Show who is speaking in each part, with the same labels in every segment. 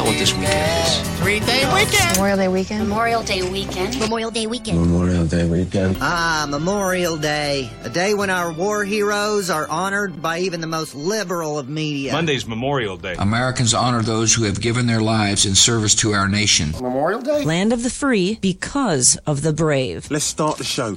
Speaker 1: Know what this weekend is.
Speaker 2: Three day weekend.
Speaker 3: Memorial Day weekend.
Speaker 4: Memorial Day weekend.
Speaker 5: Memorial Day weekend.
Speaker 6: Memorial Day weekend.
Speaker 7: Ah, Memorial Day. A day when our war heroes are honored by even the most liberal of media.
Speaker 8: Monday's Memorial Day.
Speaker 1: Americans honor those who have given their lives in service to our nation.
Speaker 6: Memorial Day?
Speaker 9: Land of the free because of the brave.
Speaker 6: Let's start the show.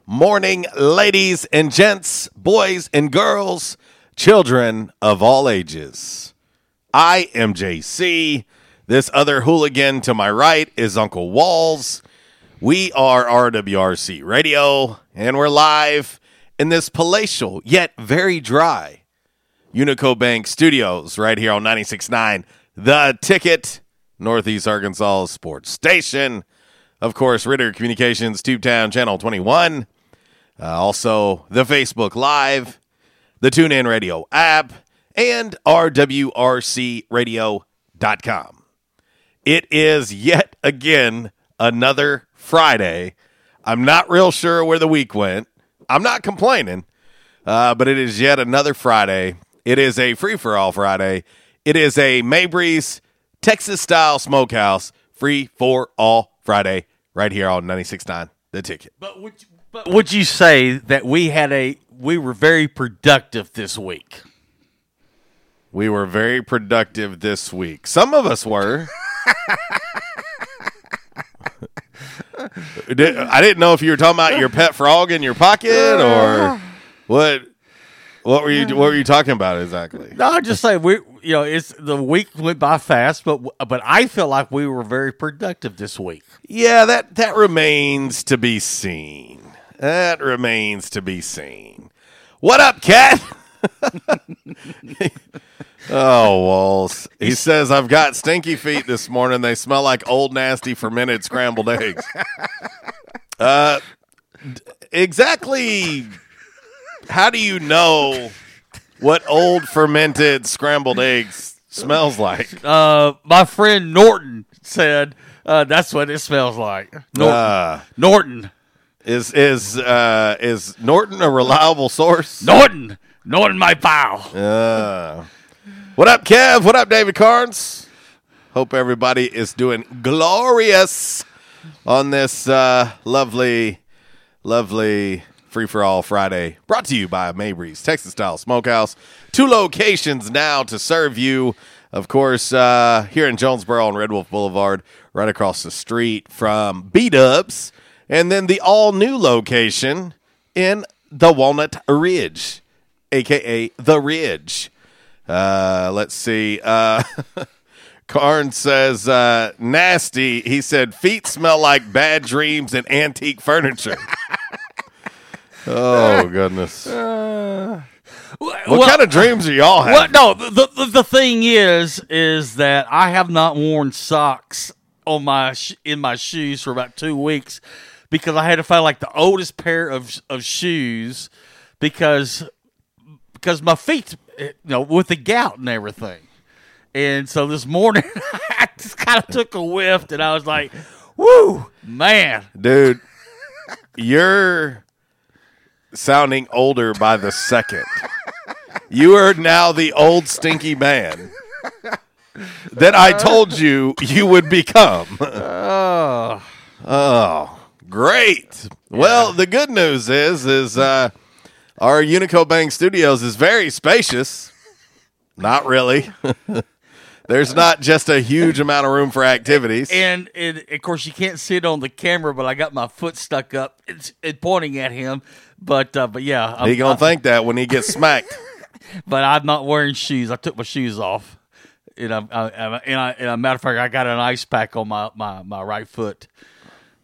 Speaker 10: morning, ladies and gents, boys and girls, children of all ages. I am JC. This other hooligan to my right is Uncle Walls. We are RWRC Radio, and we're live in this palatial yet very dry Unico Bank Studios right here on 96.9 The Ticket, Northeast Arkansas Sports Station. Of course, Ritter Communications, Tubetown Channel 21. Uh, also, the Facebook Live, the TuneIn Radio app, and RWRCRadio.com. It is yet again another Friday. I'm not real sure where the week went. I'm not complaining, uh, but it is yet another Friday. It is a free for all Friday. It is a Mabry's Texas style smokehouse free for all Friday right here on 96.9 The Ticket.
Speaker 11: But would you, but would you say that we had a we were very productive this week?
Speaker 10: We were very productive this week. Some of us were. I didn't know if you were talking about your pet frog in your pocket or what. What were you What were you talking about exactly?
Speaker 11: No, I just say we you know it's the week went by fast, but but I feel like we were very productive this week.
Speaker 10: Yeah, that that remains to be seen. That remains to be seen. What up, cat? oh, Walls. He says I've got stinky feet this morning. They smell like old nasty fermented scrambled eggs. Uh, d- exactly. How do you know what old fermented scrambled eggs smells like?
Speaker 11: Uh, my friend Norton said uh, that's what it smells like. Norton.
Speaker 10: Uh,
Speaker 11: Norton.
Speaker 10: Is is uh, is Norton a reliable source?
Speaker 11: Norton. Norton, my pal.
Speaker 10: Uh, what up, Kev? What up, David Carnes? Hope everybody is doing glorious on this uh, lovely, lovely free for all Friday. Brought to you by Mabry's Texas Style Smokehouse. Two locations now to serve you. Of course, uh, here in Jonesboro on Red Wolf Boulevard, right across the street from B Dubs, and then the all new location in the Walnut Ridge, aka the Ridge. Uh, let's see. Uh, Carnes says uh, nasty. He said feet smell like bad dreams and antique furniture. oh goodness!
Speaker 11: Uh,
Speaker 10: what
Speaker 11: well-
Speaker 10: kind of dreams are y'all
Speaker 11: Well,
Speaker 10: having?
Speaker 11: no, the, the the thing is, is that I have not worn socks on my sh- in my shoes for about two weeks because I had to find like the oldest pair of of shoes because because my feet, eh, you know, with the gout and everything. And so this morning, I just kind of took a whiff, and I was like, "Woo, man!"
Speaker 10: Dude, you're sounding older by the second. You are now the old stinky man that I told you you would become.
Speaker 11: Oh,
Speaker 10: Oh, great. Well, the good news is is uh, our Unico Bank Studios is very spacious. Not really. There's not just a huge amount of room for activities.
Speaker 11: and, and of course you can't see it on the camera, but I got my foot stuck up, it's, it pointing at him. But uh, but yeah, I'm,
Speaker 10: he gonna
Speaker 11: I'm-
Speaker 10: think that when he gets smacked.
Speaker 11: But I'm not wearing shoes. I took my shoes off, and I'm, I, I, and, I, and a matter of fact, I got an ice pack on my, my, my right foot.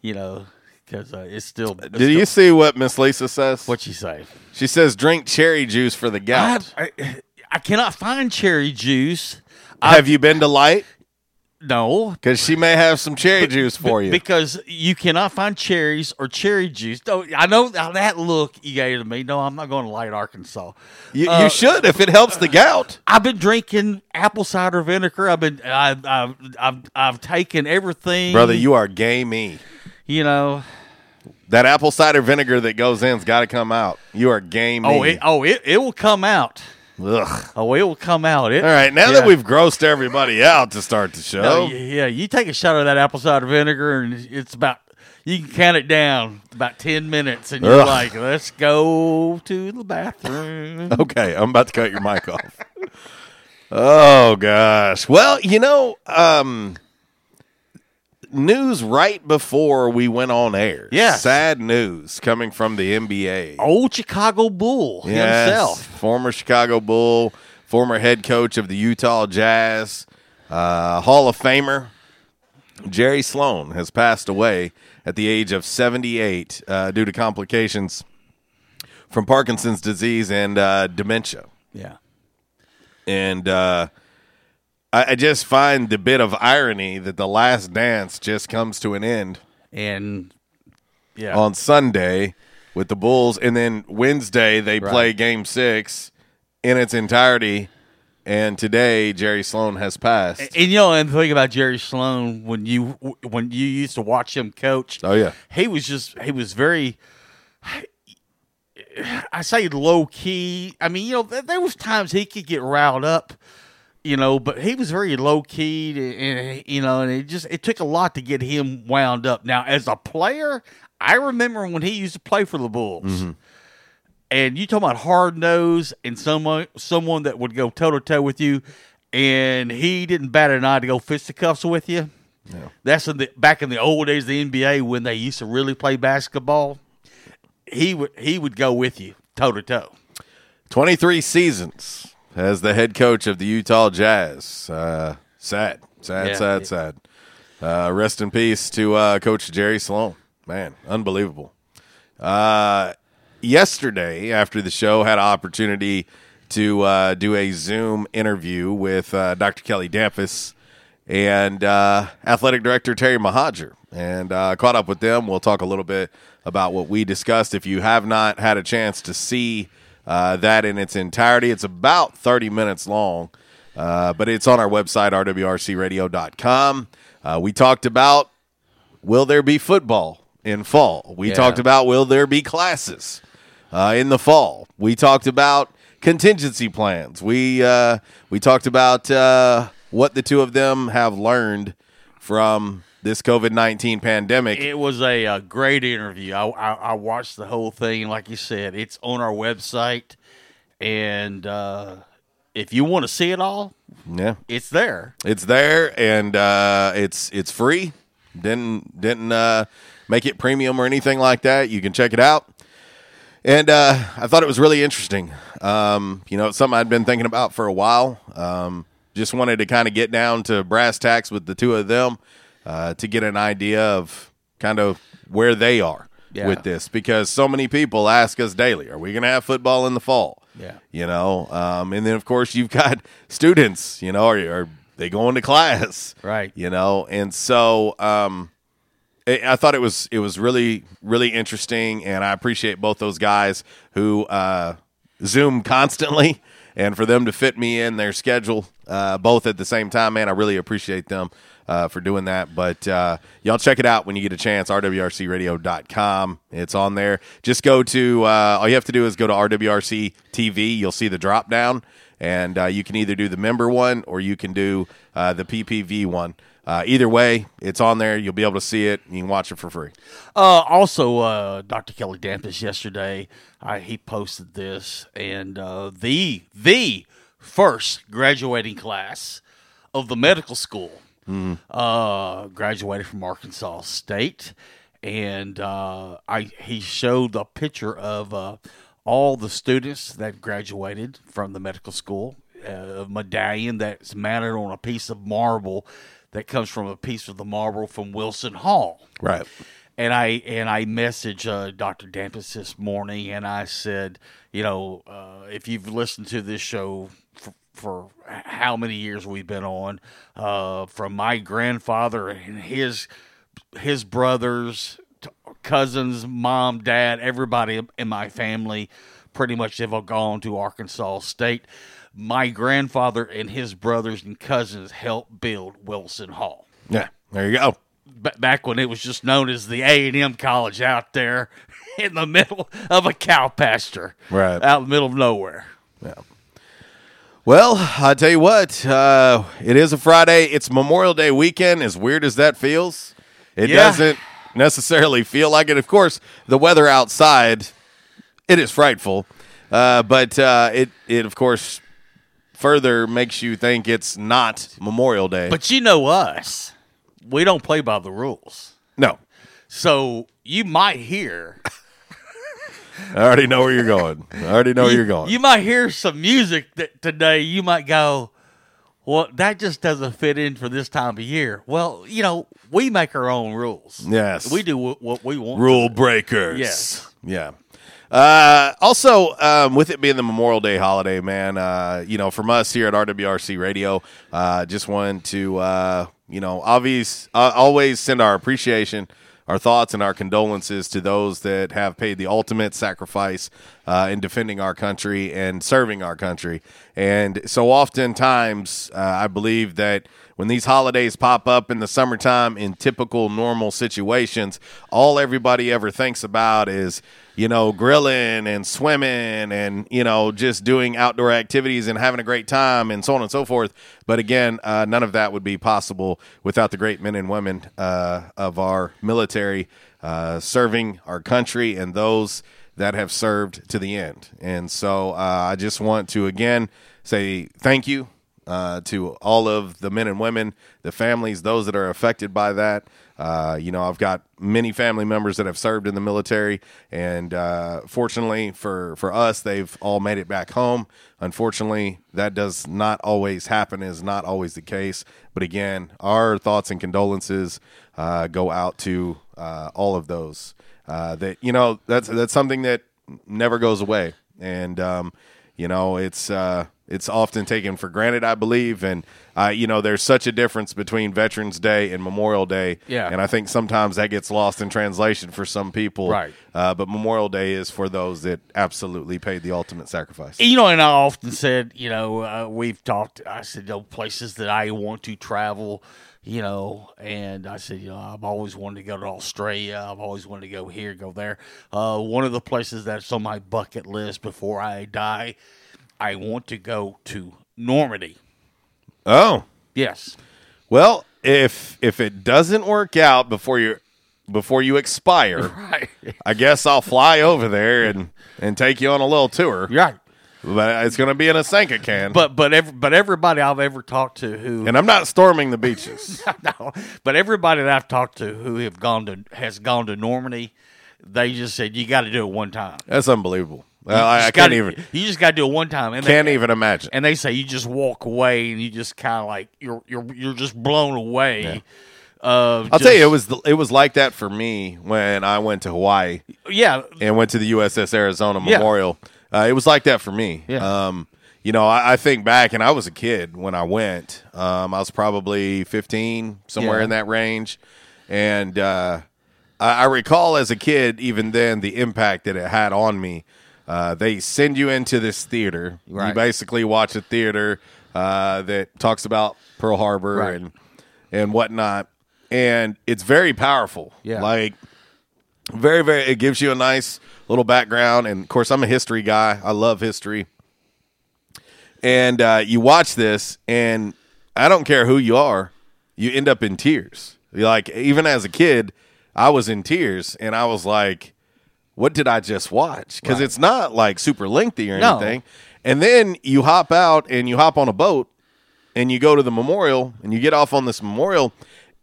Speaker 11: You know, because uh, it's still. it's
Speaker 10: Did you see what Miss Lisa says?
Speaker 11: What she say?
Speaker 10: She says drink cherry juice for the
Speaker 11: I,
Speaker 10: gout.
Speaker 11: have, I, I cannot find cherry juice.
Speaker 10: Have you been to Light?
Speaker 11: No,
Speaker 10: Because she may have some cherry juice for you.
Speaker 11: because you cannot find cherries or cherry juice. I know that look you gave to me. No, I'm not going to Light, Arkansas.
Speaker 10: you,
Speaker 11: uh,
Speaker 10: you should if it helps the gout.
Speaker 11: I've been drinking apple cider vinegar. I've been I've I've I've, I've taken everything,
Speaker 10: Brother, you are gamey.
Speaker 11: You know.
Speaker 10: That apple cider vinegar that goes in's got to come out. You are gamey.
Speaker 11: Oh, it, oh, it, it will come out.
Speaker 10: Ugh.
Speaker 11: Oh, it will come out. It,
Speaker 10: All right, now
Speaker 11: yeah.
Speaker 10: that we've grossed everybody out to start the show,
Speaker 11: No, yeah, you take a shot of that apple cider vinegar, and it's about you can count it down about ten minutes, and you're
Speaker 10: Ugh.
Speaker 11: like, "Let's go to the bathroom."
Speaker 10: Okay, I'm about to cut your mic off. Oh gosh. Well, you know, um news right before we went on air.
Speaker 11: Yeah.
Speaker 10: Sad news coming from the NBA.
Speaker 11: Old Chicago Bull
Speaker 10: Yes,
Speaker 11: himself.
Speaker 10: Former Chicago Bull, former head coach of the Utah Jazz, uh, Hall of Famer. Jerry Sloan has passed away at the age of 78 uh, due to complications from Parkinson's disease and uh, dementia.
Speaker 11: Yeah.
Speaker 10: And uh, I, I just find the bit of irony that the last dance just comes to an end
Speaker 11: And yeah,
Speaker 10: on Sunday with the Bulls, and then Wednesday they
Speaker 11: Right.
Speaker 10: play Game Six in its entirety. And today Jerry Sloan has passed.
Speaker 11: and you know, and the thing about Jerry Sloan when you when you used to watch him coach,
Speaker 10: oh yeah,
Speaker 11: he was just he was very I say low key. I mean, you know, there, there was times he could get riled up, you know, but he was very low key, and you know, and it just it took a lot to get him wound up. Now, as a player, I remember when he used to play for the Bulls. Mm-hmm. And you talking about hard nose and someone someone that would go toe to toe with you, and he didn't bat an eye to go fisticuffs with you. That's in the back in the old days of the NBA when they used to really play basketball. He would he would go with you toe to toe.
Speaker 10: 23 seasons as the head coach of the Utah Jazz. Uh, sad, sad,
Speaker 11: Yeah.
Speaker 10: sad, sad. Uh, rest in peace to uh, Coach Jerry Sloan. Man, unbelievable. Uh, yesterday, after the show, had an opportunity to uh, do a Zoom interview with uh, Dr. Kelly Damphousse and uh, athletic director Terry Mohajir, and uh, caught up with them. We'll talk a little bit about what we discussed. If you have not had a chance to see uh, that in its entirety, it's about 30 minutes long, uh, but it's on our website, rwrcradio.com. Uh, we talked about will there be football in fall? We
Speaker 11: Yeah.
Speaker 10: talked about will there be classes uh, in the fall? We talked about contingency plans. We uh, we talked about uh, what the two of them have learned from this COVID nineteen pandemic.
Speaker 11: It was a, uh great interview. I, I I watched the whole thing. Like you said, it's on our website, and uh, if you want to see it all,
Speaker 10: yeah,
Speaker 11: it's there.
Speaker 10: it's there and uh, it's it's free. Didn't didn't uh, make it premium or anything like that. You can check it out. And uh, I thought it was really interesting. Um, you know, it's something I'd been thinking about for a while. Um, just wanted to kind of get down to brass tacks with the two of them uh, to get an idea of kind of where they are
Speaker 11: Yeah.
Speaker 10: with this because so many people ask us daily, are we going to have football in the fall?
Speaker 11: Yeah.
Speaker 10: You know, um, and then of course you've got students, you know, are, are they going to class?
Speaker 11: Right.
Speaker 10: You know, and so um, I I thought it was it was really really interesting, and I appreciate both those guys who uh, Zoom constantly, and for them to fit me in their schedule uh, both at the same time, man, I really appreciate them uh, for doing that. But uh, y'all check it out when you get a chance. RWRCRadio.com. It's on there. Just go to uh, all you have to do is go to RWRC TV. You'll see the drop down, and uh, you can either do the member one or you can do uh, the PPV one. Uh, either way, it's on there. You'll be able to see it. You can watch it for free.
Speaker 11: Also, Dr. Kelly Damphousse yesterday, I, he posted this, and the the first graduating class of the medical school uh, graduated from Arkansas State, and uh, I he showed a picture of uh, all the students that graduated from the medical school, uh, a medallion that's mounted on a piece of marble that comes from a piece of the marble from Wilson Hall.
Speaker 10: Right.
Speaker 11: And I and I messaged uh, Dr. Damphousse this morning, and I said, you know, uh, if you've listened to this show for, how many years we've been on, uh, from my grandfather and his his brothers, t- cousins, mom, dad, everybody in my family, pretty much have all gone to Arkansas State. My grandfather and his brothers and cousins helped build Wilson Hall
Speaker 10: Yeah. There you go.
Speaker 11: b- back when it was just known as the A and M College out there in the middle of a cow pasture,
Speaker 10: Right.
Speaker 11: out in the middle of nowhere.
Speaker 10: Yeah. Well, I tell you what, uh, it is a Friday. It's Memorial Day weekend. As weird as that feels, it
Speaker 11: Yeah.
Speaker 10: doesn't necessarily feel like it. Of course, the weather outside, it is frightful, uh, but uh, it it of course further makes you think it's not Memorial Day.
Speaker 11: But you know us, we don't play by the rules.
Speaker 10: no,
Speaker 11: So you might hear,
Speaker 10: I already know where you're going. I already know where
Speaker 11: you,
Speaker 10: you're going.
Speaker 11: You might hear some music that today. You might go, "Well, that just doesn't fit in for this time of year." Well, you know, we make our own rules.
Speaker 10: Yes.
Speaker 11: we do what, what we want.
Speaker 10: Rule breakers.
Speaker 11: Yes.
Speaker 10: Yeah. Uh, also, um, with it being the Memorial Day holiday, man, uh, you know, from us here at RWRC Radio, uh, just wanted to, uh, you know, obvious, uh, always send our appreciation, our thoughts, and our condolences to those that have paid the ultimate sacrifice uh, in defending our country and serving our country. And so, oftentimes, uh, I believe that when these holidays pop up in the summertime in typical normal situations, all everybody ever thinks about is, you know, grilling and swimming and, you know, just doing outdoor activities and having a great time and so on and so forth. But again, uh, none of that would be possible without the great men and women uh, of our military uh, serving our country and those that have served to the end. And so uh, I just want to again say thank you uh, to all of the men and women, the families, those that are affected by that. Uh, you know, I've got many family members that have served in the military, and uh, fortunately for for us, they've all made it back home. Unfortunately, that does not always happen. Is not always the case. But again, our thoughts and condolences uh, go out to uh, all of those. Uh, that you know, that's that's something that never goes away, and um, you know, it's uh, it's often taken for granted, I believe, and uh, you know, there's such a difference between Veterans Day and Memorial Day,
Speaker 11: Yeah.
Speaker 10: and I think sometimes that gets lost in translation for some people,
Speaker 11: Right.
Speaker 10: Uh, but Memorial Day is for those that absolutely paid the ultimate sacrifice.
Speaker 11: You know, and I often said, you know, uh, we've talked. I said, you know, places that I want to travel, you know, and I said, you know, I've always wanted to go to Australia. I've always wanted to go here, go there. Uh, one of the places that's on my bucket list before I die, I want to go to Normandy.
Speaker 10: Oh,
Speaker 11: Yes.
Speaker 10: well, if if it doesn't work out before you before you expire,
Speaker 11: Right.
Speaker 10: I guess I'll fly over there and and take you on a little tour.
Speaker 11: Right.
Speaker 10: But it's going to be in a Sanka can.
Speaker 11: But but every, but everybody I've ever talked to who
Speaker 10: and I'm not storming the beaches.
Speaker 11: no, but everybody that I've talked to who have gone to has gone to Normandy, they just said you got to do it one time.
Speaker 10: That's unbelievable. Well,
Speaker 11: You
Speaker 10: I,
Speaker 11: just
Speaker 10: I can't
Speaker 11: gotta-
Speaker 10: even.
Speaker 11: You just got to do it one time, and
Speaker 10: Can't
Speaker 11: they,
Speaker 10: even imagine.
Speaker 11: And they say you just walk away, and you just kind of like you're you're you're just blown away. Of
Speaker 10: I'll tell you, it was the, it was like that for me when I went to Hawaii.
Speaker 11: Yeah.
Speaker 10: and went to the USS Arizona
Speaker 11: Yeah.
Speaker 10: Memorial. Uh, it was like that for me.
Speaker 11: Yeah.
Speaker 10: Um, you know, I, I think back, and I was a kid when I went. Um, I was probably 15, somewhere
Speaker 11: Yeah.
Speaker 10: in that range, and uh, I, I recall as a kid, even then, the impact that it had on me. Uh, they send you into this theater. You basically watch a theater uh, that talks about Pearl Harbor
Speaker 11: Right.
Speaker 10: and and whatnot, and it's very powerful.
Speaker 11: Yeah.
Speaker 10: like very very it gives you a nice little background and of course i'm a history guy i love history and uh, you watch this and i don't care who you are you end up in tears You're like even as a kid i was in tears and i was like what did i just watch because
Speaker 11: Right.
Speaker 10: it's not like super lengthy or
Speaker 11: No.
Speaker 10: anything and then you hop out and you hop on a boat and you go to the memorial and you get off on this memorial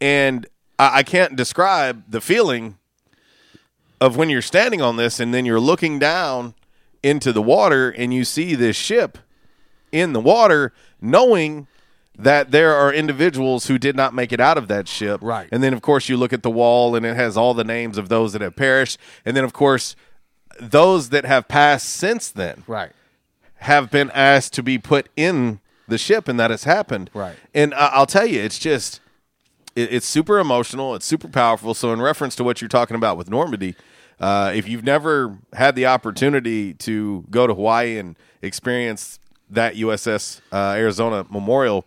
Speaker 10: and I, I can't describe the feeling of when you're standing on this and then you're looking down into the water and you see this ship in the water knowing that there are individuals who did not make it out of that ship
Speaker 11: Right.
Speaker 10: and then of course you look at the wall and it has all the names of those that have perished and then of course those that have passed since then
Speaker 11: right.
Speaker 10: have been asked to be put in the ship and that has happened.
Speaker 11: Right.
Speaker 10: And I I'll tell you, it's just, it, it's super emotional. It's super powerful. So, in reference to what you're talking about with Normandy, uh, if you've never had the opportunity to go to Hawaii and experience that USS uh, Arizona Memorial,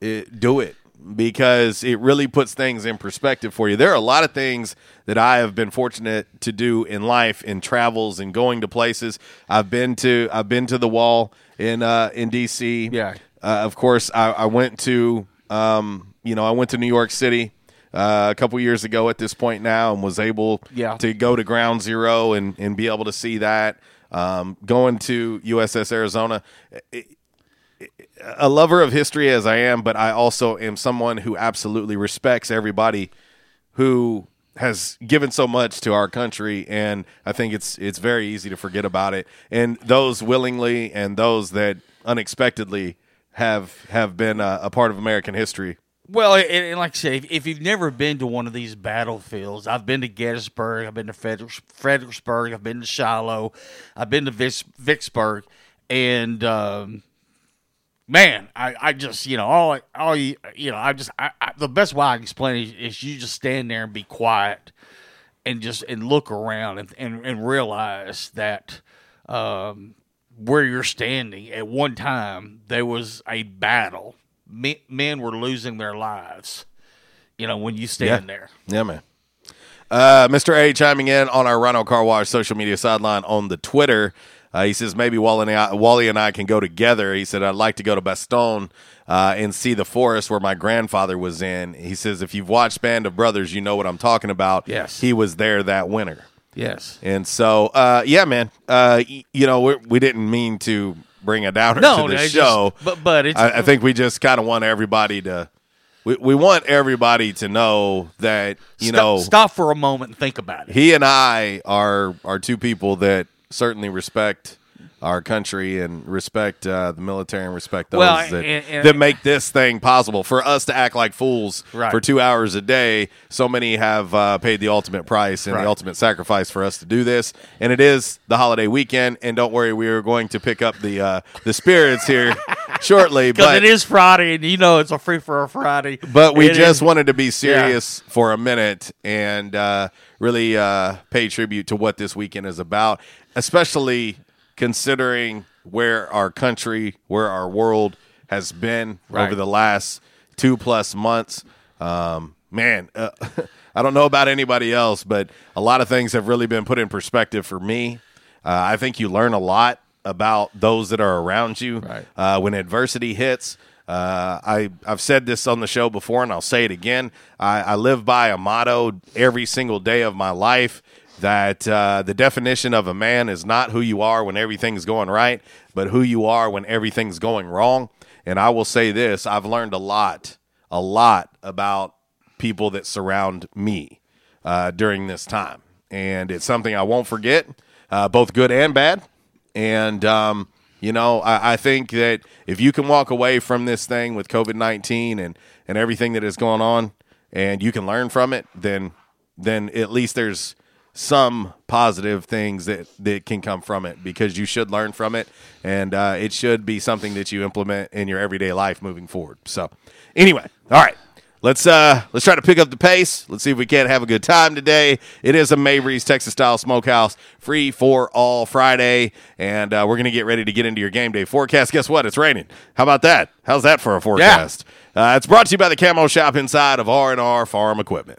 Speaker 10: it, do it because it really puts things in perspective for you. There are a lot of things that I have been fortunate to do in life, in travels and going to places. I've been to I've been to the wall in uh, in DC.
Speaker 11: Yeah.
Speaker 10: Uh, of course, I, I went to um, you know I went to New York City uh, a couple years ago at this point now, and was able
Speaker 11: Yeah.
Speaker 10: to go to Ground Zero and and be able to see that. Um, going to USS Arizona, a lover of history as I am, but I also am someone who absolutely respects everybody who has given so much to our country and I think it's it's very easy to forget about it and those willingly and those that unexpectedly have have been a, a part of American history.
Speaker 11: Well, and, and like I say, if, if you've never been to one of these battlefields, I've been to Gettysburg, I've been to Freder- Fredericksburg, I've been to Shiloh, I've been to Vicksburg, and um, man, I, I just you know all all you you know I just I, I, the best way I can explain it is, is you just stand there and be quiet and just and look around and and, and realize that um, where you're standing at one time there was a battle. Me- Men were losing their lives. You know when you stand there.
Speaker 10: Yeah, man. Uh, Mr. A chiming in on our Rhino Car Wash social media sideline on the Twitter. Uh, he says maybe Wally and, I, Wally and I can go together. He said I'd like to go to Bastogne uh, and see the forest where my grandfather was in. He says if you've watched Band of Brothers, you know what I'm talking about.
Speaker 11: Yes.
Speaker 10: he was there that winter.
Speaker 11: Yes.
Speaker 10: And so, uh, yeah, man. Uh, y- you know, we're, we didn't mean to bring a downer
Speaker 11: No,
Speaker 10: to the show,
Speaker 11: just- but- but it's-
Speaker 10: I, I think we just kind of want everybody to. We, we want everybody to know that you
Speaker 11: Stop-
Speaker 10: know
Speaker 11: stop for a moment and think about it.
Speaker 10: he and I are are two people that certainly respect our country and respect uh, the military and respect those
Speaker 11: Well,
Speaker 10: that,
Speaker 11: and- and-
Speaker 10: that make this thing possible. For us to act like fools
Speaker 11: Right.
Speaker 10: for two hours a day, so many have uh, paid the ultimate price and
Speaker 11: Right.
Speaker 10: the ultimate sacrifice for us to do this. And it is the holiday weekend. And don't worry, we are going to pick up the uh, the spirits here shortly.
Speaker 11: Because
Speaker 10: But
Speaker 11: it is Friday, and you know it's a free for a Friday.
Speaker 10: but we
Speaker 11: It
Speaker 10: just
Speaker 11: is-
Speaker 10: wanted to be serious for a minute and uh, really uh, pay tribute to what this weekend is about, especially considering where our country, where our world has been
Speaker 11: Right.
Speaker 10: over the last two plus months. Um, man, uh, I don't know about anybody else, but a lot of things have really been put in perspective for me. Uh, I think you learn a lot about those that are around you
Speaker 11: Right.
Speaker 10: uh, when adversity hits. Uh, I I've said this on the show before, and I'll say it again. I, I live by a motto every single day of my life that uh, the definition of a man is not who you are when everything's going right, but who you are when everything's going wrong. And I will say this: I've learned a lot, a lot about people that surround me uh, during this time, and it's something I won't forget, uh, both good and bad. And um, you know, I, I think that if you can walk away from this thing with COVID nineteen and and everything that is going on, and you can learn from it, then then at least there's some positive things that that can come from it because you should learn from it, and uh, it should be something that you implement in your everyday life moving forward. So, anyway, all right. Let's uh let's try to pick up the pace. Let's see if we can't have a good time today. It is a Mabry's Texas style smokehouse, free for all Friday, and uh, we're gonna get ready to get into your game day forecast. Guess what? It's raining. How about that? How's that for a forecast? Uh, it's brought to you by the Camo Shop inside of R and R Farm Equipment.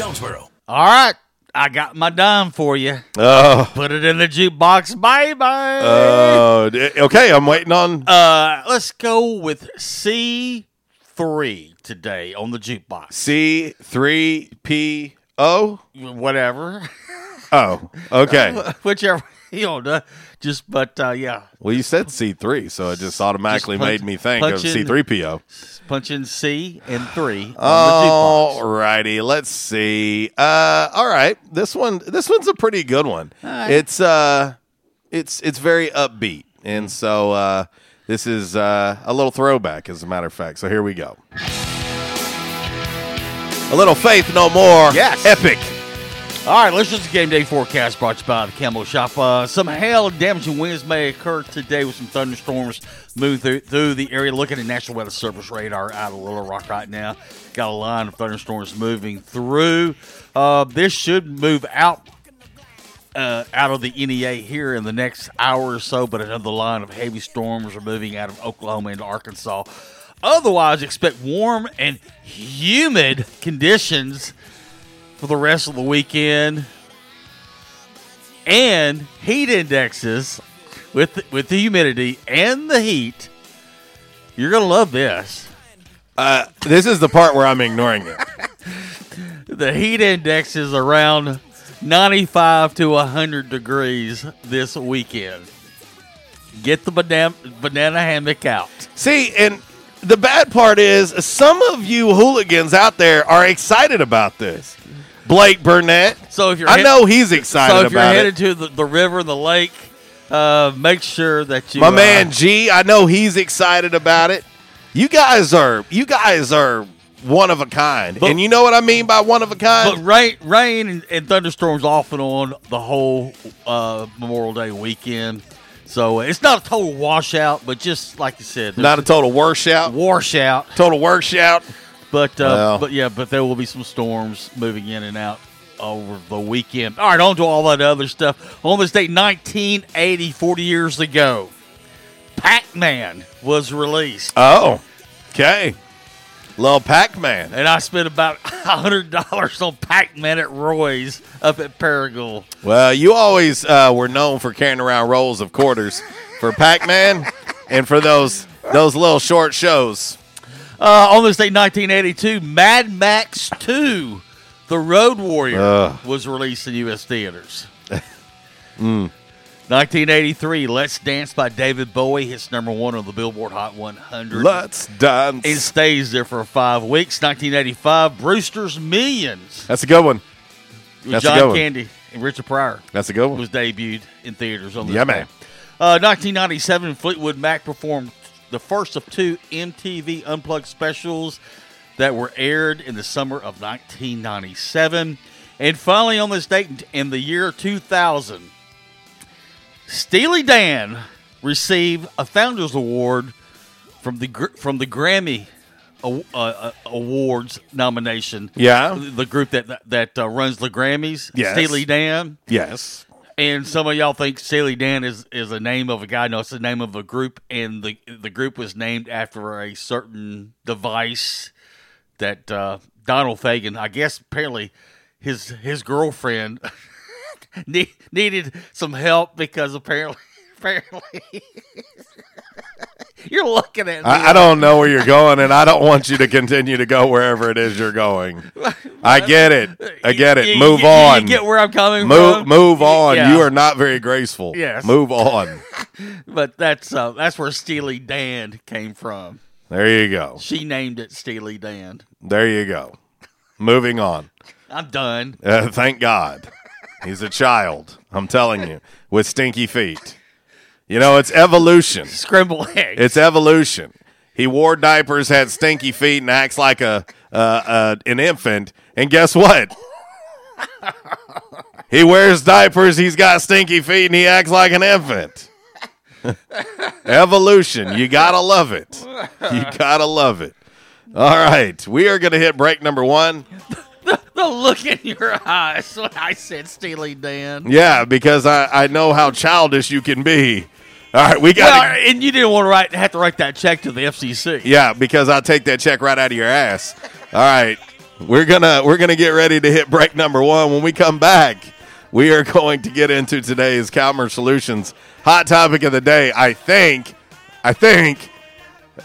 Speaker 3: Jonesboro.
Speaker 11: All right. I got my dime for you.
Speaker 10: Oh.
Speaker 11: Put it in the jukebox. Bye bye.
Speaker 10: Oh, d- okay. I'm waiting on.
Speaker 11: Uh, let's go with C three today on the jukebox.
Speaker 10: C three P O.
Speaker 11: Whatever.
Speaker 10: Oh, okay.
Speaker 11: Whichever you know. Just but uh, yeah,
Speaker 10: Well, you said C three, so it just automatically
Speaker 11: Just punch-
Speaker 10: made me think of C three P O.
Speaker 11: punch in C and three All
Speaker 10: Oh.
Speaker 11: the jukebox.
Speaker 10: Alrighty, let's see. Uh, all right, this one, this one's a pretty good one.
Speaker 11: right.
Speaker 10: It's uh, it's it's very upbeat, and so uh, this is uh, a little throwback, as a matter of fact. So here we go. A little Faith No More.
Speaker 11: Yes.
Speaker 10: epic.
Speaker 11: All right, let's just game day forecast brought to you by the Camo Shop. Uh, some hail damaging winds may occur today with some thunderstorms moving through, through the area. Looking at National Weather Service radar out of Little Rock right now, got a line of thunderstorms moving through. Uh, this should move out uh, out of the NEA here in the next hour or so, but another line of heavy storms are moving out of Oklahoma into Arkansas. Otherwise, expect warm and humid conditions for the rest of the weekend and heat indexes with with the humidity and the heat. You're gonna love this.
Speaker 10: Uh, this is the part where I'm ignoring it.
Speaker 11: The heat index is around 95 to 100 degrees this weekend. Get the banana, banana hammock out.
Speaker 10: See, and the bad part is some of you hooligans out there are excited about this. Blake Burnett.
Speaker 11: So if you're
Speaker 10: I
Speaker 11: head-
Speaker 10: know he's excited
Speaker 11: so if you're headed
Speaker 10: it.
Speaker 11: to the, the river, the lake, uh, make sure that you
Speaker 10: My
Speaker 11: uh,
Speaker 10: man G, I know he's excited about it. You guys are you guys are one of a kind.
Speaker 11: But-
Speaker 10: and you know what I mean by one of a kind?
Speaker 11: But rain, rain and, and thunderstorms off and on the whole uh, Memorial Day weekend. So it's not a total washout, but just like you said,
Speaker 10: Not a total washout.
Speaker 11: washout.
Speaker 10: Total washout.
Speaker 11: But uh,
Speaker 10: Well.
Speaker 11: but yeah, but there will be some storms moving in and out over the weekend. All right, on to all that other stuff. On this date, 1980, 40 years ago, Pac-Man was released.
Speaker 10: Oh. Okay. Little Pac-Man.
Speaker 11: And I spent about $100 on Pac-Man at Roy's up at Paragould.
Speaker 10: Well, you always uh, were known for carrying around rolls of quarters for Pac-Man and for those those little short shows.
Speaker 11: Uh, on this date, 1982, Mad Max 2, The Road Warrior,
Speaker 10: Ugh.
Speaker 11: was released in U.S. theaters.
Speaker 10: Mm.
Speaker 11: 1983, Let's Dance by David Bowie hits number one on the Billboard Hot 100.
Speaker 10: Let's dance.
Speaker 11: It stays there for five weeks. 1985, Brewster's Millions
Speaker 10: That's a good one. That's a
Speaker 11: John
Speaker 10: good one.
Speaker 11: Candy and Richard Pryor
Speaker 10: That's a good one.
Speaker 11: was debuted in theaters on this
Speaker 10: Yeah,
Speaker 11: day.
Speaker 10: man.
Speaker 11: Uh, 1997, Fleetwood Mac performed the first of two MTV Unplugged specials that were aired in the summer of 1997. And finally, on this date in the year 2000, Steely Dan received a Founders Award from the from the Grammy uh, uh, Awards nomination.
Speaker 10: Yeah.
Speaker 11: the group that that uh, runs the Grammys.
Speaker 10: Yes.
Speaker 11: Steely Dan.
Speaker 10: Yes.
Speaker 11: And some of y'all think Steely Dan is, is a name of a guy. No, it's the name of a group, and the the group was named after a certain device that uh, Donald Fagen, I guess, apparently his his girlfriend need, needed some help because apparently Apparently. You're looking at me.
Speaker 10: I, I don't know where you're going, and I don't want you to continue to go wherever it is you're going. I get it. I get it.
Speaker 11: You-
Speaker 10: Move
Speaker 11: you- you
Speaker 10: on.
Speaker 11: get where I'm coming
Speaker 10: move,
Speaker 11: from?
Speaker 10: Move on.
Speaker 11: Yeah.
Speaker 10: You are not very graceful.
Speaker 11: Yes.
Speaker 10: Move on.
Speaker 11: But that's uh, that's where Steely Dan came from.
Speaker 10: There you go.
Speaker 11: She named it Steely Dan.
Speaker 10: There you go. Moving on.
Speaker 11: I'm done.
Speaker 10: Uh, thank God. He's a child. I'm telling you, with stinky feet. You know, it's evolution.
Speaker 11: Scrambled eggs.
Speaker 10: It's evolution. He wore diapers, had stinky feet, and acts like a uh, uh, an infant. And guess what? he wears diapers. He's got stinky feet, and he acts like an infant. evolution. You gotta love it. You gotta love it. All right, we are gonna hit break number one.
Speaker 11: the look in your eyes when I said Steely Dan.
Speaker 10: Yeah, because I, I know how childish you can be. All right, we got.
Speaker 11: Well, and you didn't want to write have to write that check to the FCC.
Speaker 10: Yeah, because I'll take that check right out of your ass. All right. We're gonna we're gonna get ready to hit break number one. When we come back, we are going to get into today's Calmer Solutions hot topic of the day. I think I think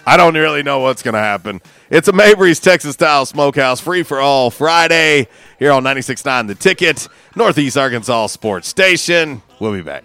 Speaker 10: I don't really know what's gonna happen. It's a Mabry's Texas style smokehouse free for all Friday here on 96.9 The Ticket, Northeast Arkansas Sports Station. We'll be back.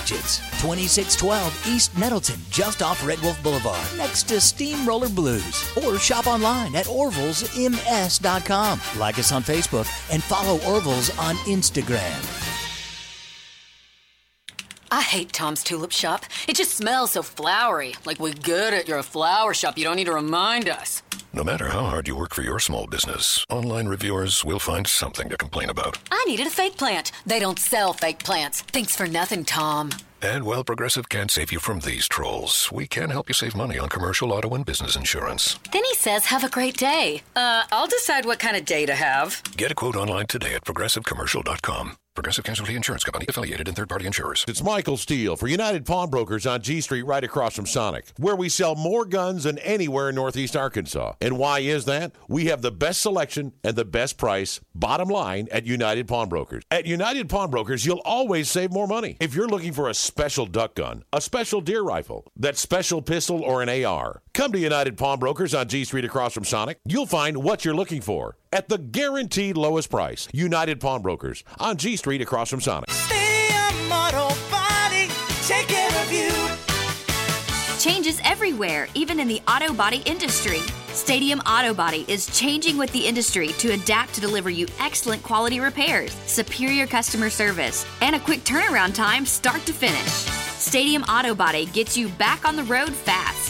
Speaker 12: budgets. 2612 East Nettleton, just off Red Wolf Boulevard, next to Steamroller Blues. Or shop online at orvillesms.com. Like us on Facebook and follow Orville's on Instagram.
Speaker 13: I hate Tom's Tulip Shop. It just smells so flowery. Like we're good at your flower shop. You don't need to remind us.
Speaker 14: No matter how hard you work for your small business, online reviewers will find something to complain about.
Speaker 13: I needed a fake plant. They don't sell fake plants. Thanks for nothing, Tom.
Speaker 14: And while Progressive can't save you from these trolls, we can help you save money on commercial auto and business insurance.
Speaker 13: Then he says, have a great day. Uh, I'll decide what kind of day to have.
Speaker 14: Get a quote online today at progressivecommercial.com. Progressive Casualty Insurance Company affiliated and third-party insurers.
Speaker 15: It's Michael Steele for United Pawnbrokers on G Street right across from Sonic, where we sell more guns than anywhere in Northeast Arkansas. And why is that? We have the best selection and the best price, bottom line, at United Pawnbrokers. At United Pawnbrokers, you'll always save more money. If you're looking for a special duck gun, a special deer rifle, that special pistol, or an AR, come to United Pawnbrokers on G Street across from Sonic. You'll find what you're looking for at the guaranteed lowest price. United Pawnbrokers on G Street across from Sonic.
Speaker 8: Stadium Auto Body, take care of you.
Speaker 16: Changes everywhere, even in the auto body industry. Stadium Auto Body is changing with the industry to adapt to deliver you excellent quality repairs, superior customer service, and a quick turnaround time start to finish. Stadium Auto Body gets you back on the road fast.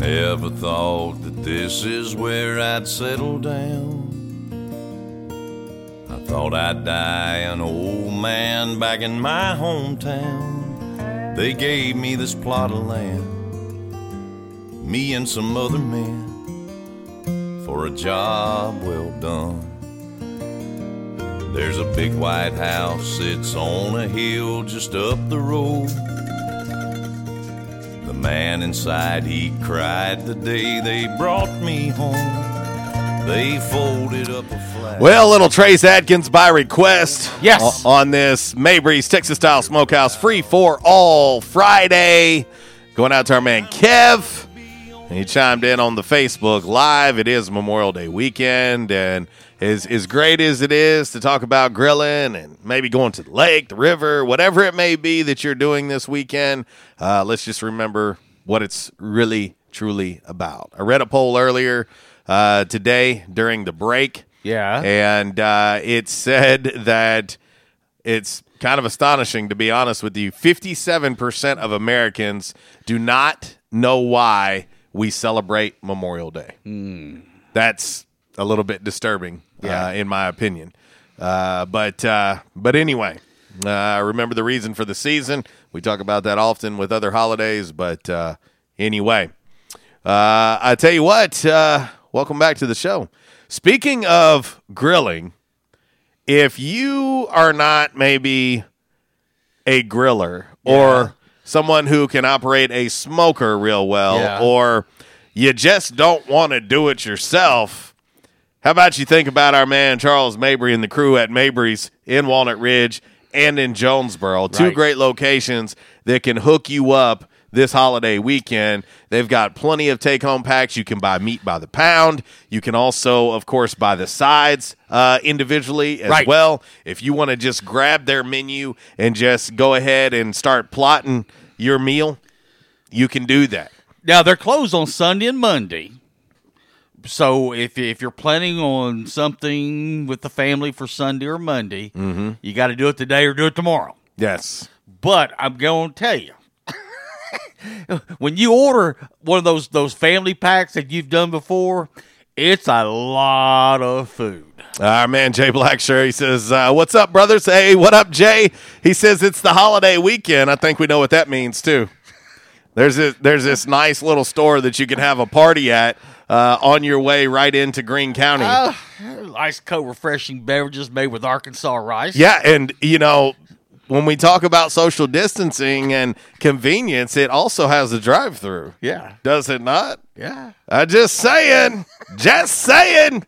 Speaker 17: never thought that this is where I'd settle down. I thought I'd die an old man back in my hometown. They gave me this plot of land, me and some other men, for a job well done. There's a big white house, it's on a hill just up the road. The man inside, he cried the day they brought me home. They folded up a flag.
Speaker 10: Well, little Trace Adkins by request.
Speaker 11: Yes.
Speaker 10: o- On this Mabry's Texas Style Smokehouse free for all Friday. Going out to our man Kev. And he chimed in on the Facebook Live. It is Memorial Day weekend. And as, as great as it is to talk about grilling and maybe going to the lake, the river, whatever it may be that you're doing this weekend, uh, let's just remember what it's really, truly about. I read a poll earlier uh, today during the break.
Speaker 11: Yeah.
Speaker 10: And uh, it said that it's kind of astonishing, to be honest with you. 57% of Americans do not know why we celebrate Memorial Day. That's a little bit disturbing, uh, in my opinion. Uh, but uh, but anyway, uh, remember the reason for the season. We talk about that often with other holidays. But uh, anyway, uh, I tell you what. Uh, welcome back to the show. Speaking of grilling, if you are not maybe a griller or someone who can operate a smoker real well,
Speaker 11: Yeah.
Speaker 10: or you just don't want to do it yourself, How about you think about our man Charles Mabry and the crew at Mabry's in Walnut Ridge and in Jonesboro? Two great locations that can hook you up this holiday weekend. They've got plenty of take home packs. You can buy meat by the pound. You can also, of course, buy the sides uh, individually as
Speaker 11: Right.
Speaker 10: well. If you want to just grab their menu and just go ahead and start plotting your meal, you can do that.
Speaker 11: Now they're closed on Sunday and Monday. So if if you're planning on something with the family for Sunday or Monday,
Speaker 10: Mm-hmm.
Speaker 11: you got to do it today or do it tomorrow.
Speaker 10: Yes.
Speaker 11: But I'm going to tell you, when you order one of those those family packs that you've done before, it's a lot of food.
Speaker 10: Our man Jay Blacksher, he says, uh, "What's up, brothers? Hey, what up, Jay?" He says it's the holiday weekend. I think we know what that means too. There's this, there's this nice little store that you can have a party at uh, on your way right into Greene County.
Speaker 11: Uh, ice cold, refreshing beverages made with Arkansas rice.
Speaker 10: Yeah, and you know, when we talk about social distancing and convenience, it also has a drive-through.
Speaker 11: Yeah.
Speaker 10: Does it not?
Speaker 11: Yeah.
Speaker 10: I just saying, just saying.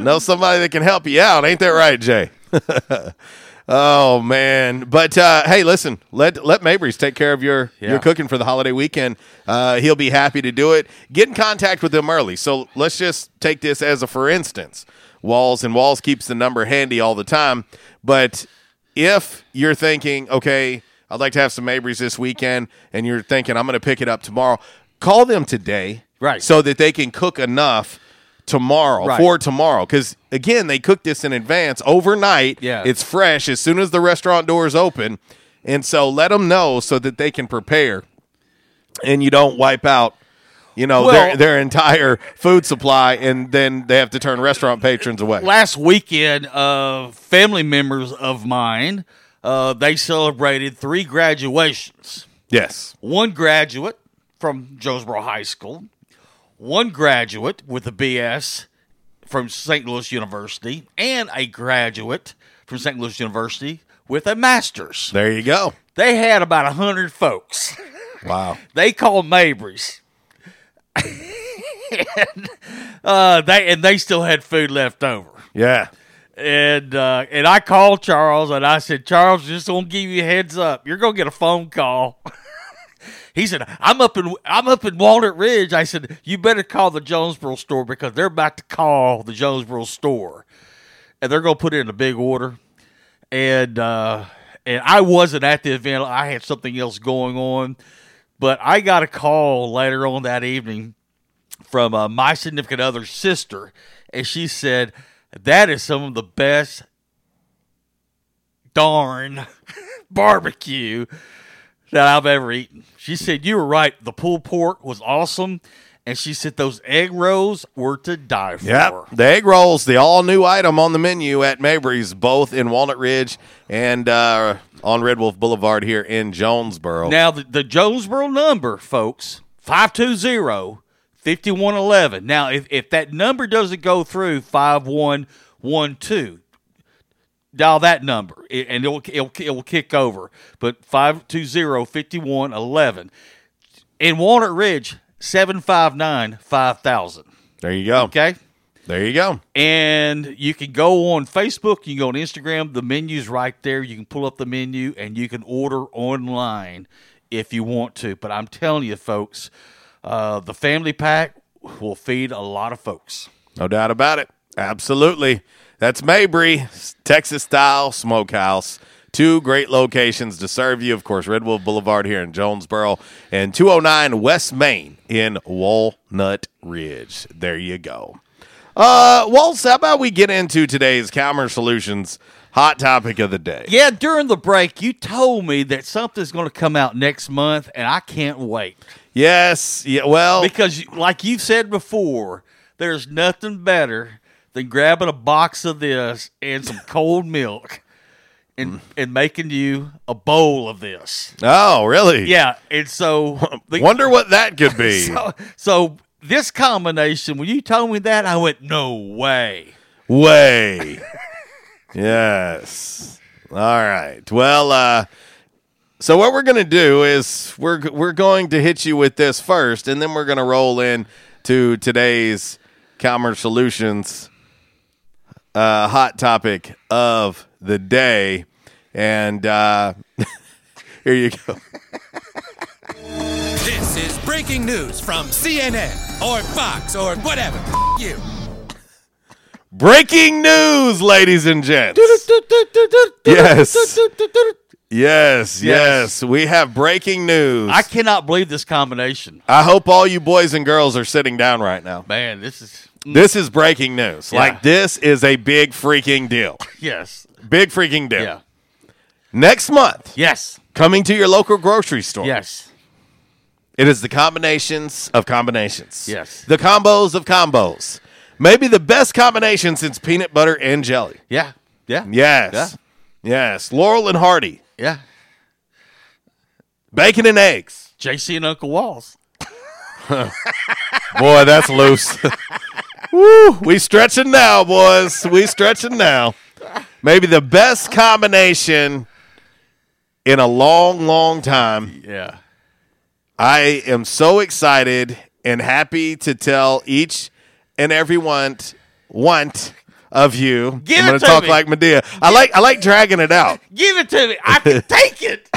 Speaker 10: Know somebody that can help you out, ain't that right, Jay? oh man, but uh, hey, listen, let let Mabry's take care of your
Speaker 11: Yeah.
Speaker 10: your cooking for the holiday weekend. Uh, he'll be happy to do it. Get in contact with them early. So let's just take this as a for instance. Walls and Walls keeps the number handy all the time, but if you're thinking, okay, I'd like to have some Mabry's this weekend, and you're thinking I'm going to pick it up tomorrow, call them today,
Speaker 11: Right.
Speaker 10: So that they can cook enough tomorrow
Speaker 11: Right.
Speaker 10: for tomorrow. Because again, they cook this in advance overnight.
Speaker 11: Yeah.
Speaker 10: it's fresh as soon as the restaurant doors open, and so let them know so that they can prepare, and you don't wipe out. You know
Speaker 11: Well-
Speaker 10: their their entire food supply, and then they have to turn restaurant patrons away.
Speaker 11: Last weekend, uh, family members of mine, uh, they celebrated three graduations.
Speaker 10: Yes.
Speaker 11: One graduate from Jonesboro High School, one graduate with a BS from St. Louis University, and a graduate from St. Louis University with a master's.
Speaker 10: There you go.
Speaker 11: They had about a hundred folks.
Speaker 10: Wow.
Speaker 11: They called Mabry's. and, uh, they and they still had food left over.
Speaker 10: Yeah.
Speaker 11: And uh, and I called Charles and I said, Charles, just gonna give you a heads up. You're gonna get a phone call. he said, I'm up in I'm up in Walnut Ridge. I said, you better call the Jonesboro store because they're about to call the Jonesboro store, and they're gonna put in a big order. And uh, and I wasn't at the event. I had something else going on, but I got a call later on that evening from uh, my significant other's sister, and she said that is some of the best darn barbecue that I've ever eaten. She said you were right. The pulled pork was awesome, and she said those egg rolls were to die for.
Speaker 10: Yep. The egg rolls, the all new item on the menu at Mabry's, both in Walnut Ridge and uh, on Red Wolf Boulevard here in Jonesboro.
Speaker 11: Now the, the Jonesboro number, folks, 520-5111. Now if, if that number doesn't go through 5112, dial that number and it'll, it'll, it'll kick over. But 520-5111. In Walnut Ridge, 759-5000.
Speaker 10: there you go.
Speaker 11: Okay?
Speaker 10: There you go.
Speaker 11: And you can go on Facebook, you can go on Instagram, the menu's right there. You can pull up the menu and you can order online if you want to. But I'm telling you, folks, uh, the family pack will feed a lot of folks.
Speaker 10: No doubt about it. Absolutely. That's Mabry, Texas style smokehouse. Two great locations to serve you. Of course, Red Wolf Boulevard here in Jonesboro and 209 West Main in Walnut Ridge. There you go. Uh, Walls, how about we get into today's Calmer Solutions hot topic of the day?
Speaker 11: Yeah, during the break, you told me that something's going to come out next month, and I can't wait.
Speaker 10: Yes. Yeah. Well,
Speaker 11: Because, like you've said before, there's nothing better than grabbing a box of this and some cold milk and, and making you a bowl of this.
Speaker 10: oh, really?
Speaker 11: Yeah, and so the-
Speaker 10: Wonder what that could be.
Speaker 11: so, so this combination, when you told me that, I went, no way.
Speaker 10: Way. yes. All right. Well, uh, so what we're going to do is we're we're going to hit you with this first, and then we're going to roll in to today's Calmer Solutions uh, hot topic of the day. And uh, here you go.
Speaker 18: This is breaking news from CNN or Fox or whatever. you.
Speaker 10: Breaking news, ladies and gents. Yes. Yes, yes. We have breaking news.
Speaker 11: I cannot believe this combination.
Speaker 10: I hope all you boys and girls are sitting down right now.
Speaker 11: Man, this is Mm.
Speaker 10: This is breaking news.
Speaker 11: Yeah.
Speaker 10: Like this is a big freaking deal.
Speaker 11: yes.
Speaker 10: Big freaking deal.
Speaker 11: Yeah.
Speaker 10: Next month,
Speaker 11: Yes.
Speaker 10: coming to your local grocery store.
Speaker 11: Yes.
Speaker 10: It is the combinations of combinations.
Speaker 11: Yes.
Speaker 10: The combos of combos. Maybe the best combination since peanut butter and jelly.
Speaker 11: Yeah. Yeah.
Speaker 10: Yes.
Speaker 11: Yeah.
Speaker 10: Yes. Laurel and Hardy.
Speaker 11: Yeah.
Speaker 10: Bacon and eggs.
Speaker 11: JC and Uncle Walls.
Speaker 10: Boy, that's loose. Woo, we stretching now, boys. We stretching now. Maybe the best combination in a long, long time.
Speaker 11: Yeah.
Speaker 10: I am so excited and happy to tell each and every one, one of you.
Speaker 11: Give
Speaker 10: I'm gonna
Speaker 11: to
Speaker 10: talk
Speaker 11: me.
Speaker 10: like Madea. I like I like dragging it out.
Speaker 11: Give it to me. I can take it.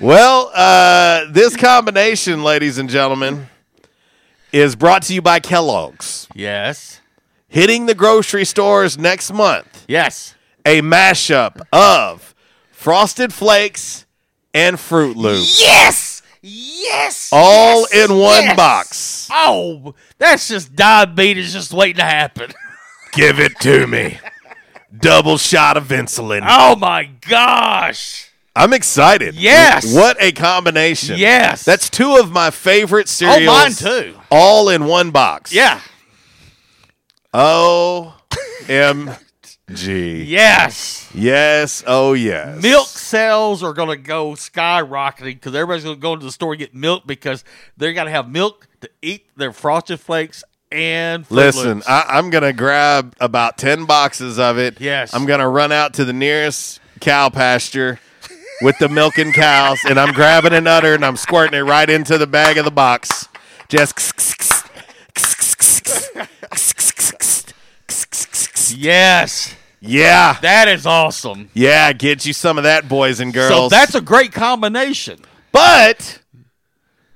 Speaker 10: Well, uh, this combination, ladies and gentlemen, is brought to you by Kellogg's.
Speaker 11: Yes.
Speaker 10: Hitting the grocery stores next month.
Speaker 11: Yes.
Speaker 10: A mashup of Frosted Flakes and Froot Loops.
Speaker 11: Yes. Yes.
Speaker 10: All
Speaker 11: yes,
Speaker 10: in one
Speaker 11: yes.
Speaker 10: box.
Speaker 11: Oh, that's just diabetes just waiting to happen.
Speaker 10: Give it to me. Double shot of insulin.
Speaker 11: Oh my gosh.
Speaker 10: I'm excited.
Speaker 11: Yes.
Speaker 10: What a combination.
Speaker 11: Yes.
Speaker 10: That's two of my favorite cereals.
Speaker 11: Oh, mine too.
Speaker 10: All in one box.
Speaker 11: Yeah.
Speaker 10: O M G.
Speaker 11: Yes.
Speaker 10: Yes. Oh, yes.
Speaker 11: Milk sales are going to go skyrocketing because everybody's going to go to the store and get milk because they're going to have milk to eat their frosted flakes and Fruit
Speaker 10: Listen,
Speaker 11: Loops.
Speaker 10: I, I'm going to grab about 10 boxes of it.
Speaker 11: Yes.
Speaker 10: I'm going to run out to the nearest cow pasture with the milking cows, and I'm grabbing an udder and I'm squirting it right into the bag of the box. Just.
Speaker 11: yes.
Speaker 10: Yeah.
Speaker 11: That is awesome.
Speaker 10: Yeah, get you some of that, boys and girls.
Speaker 11: So that's a great combination.
Speaker 10: But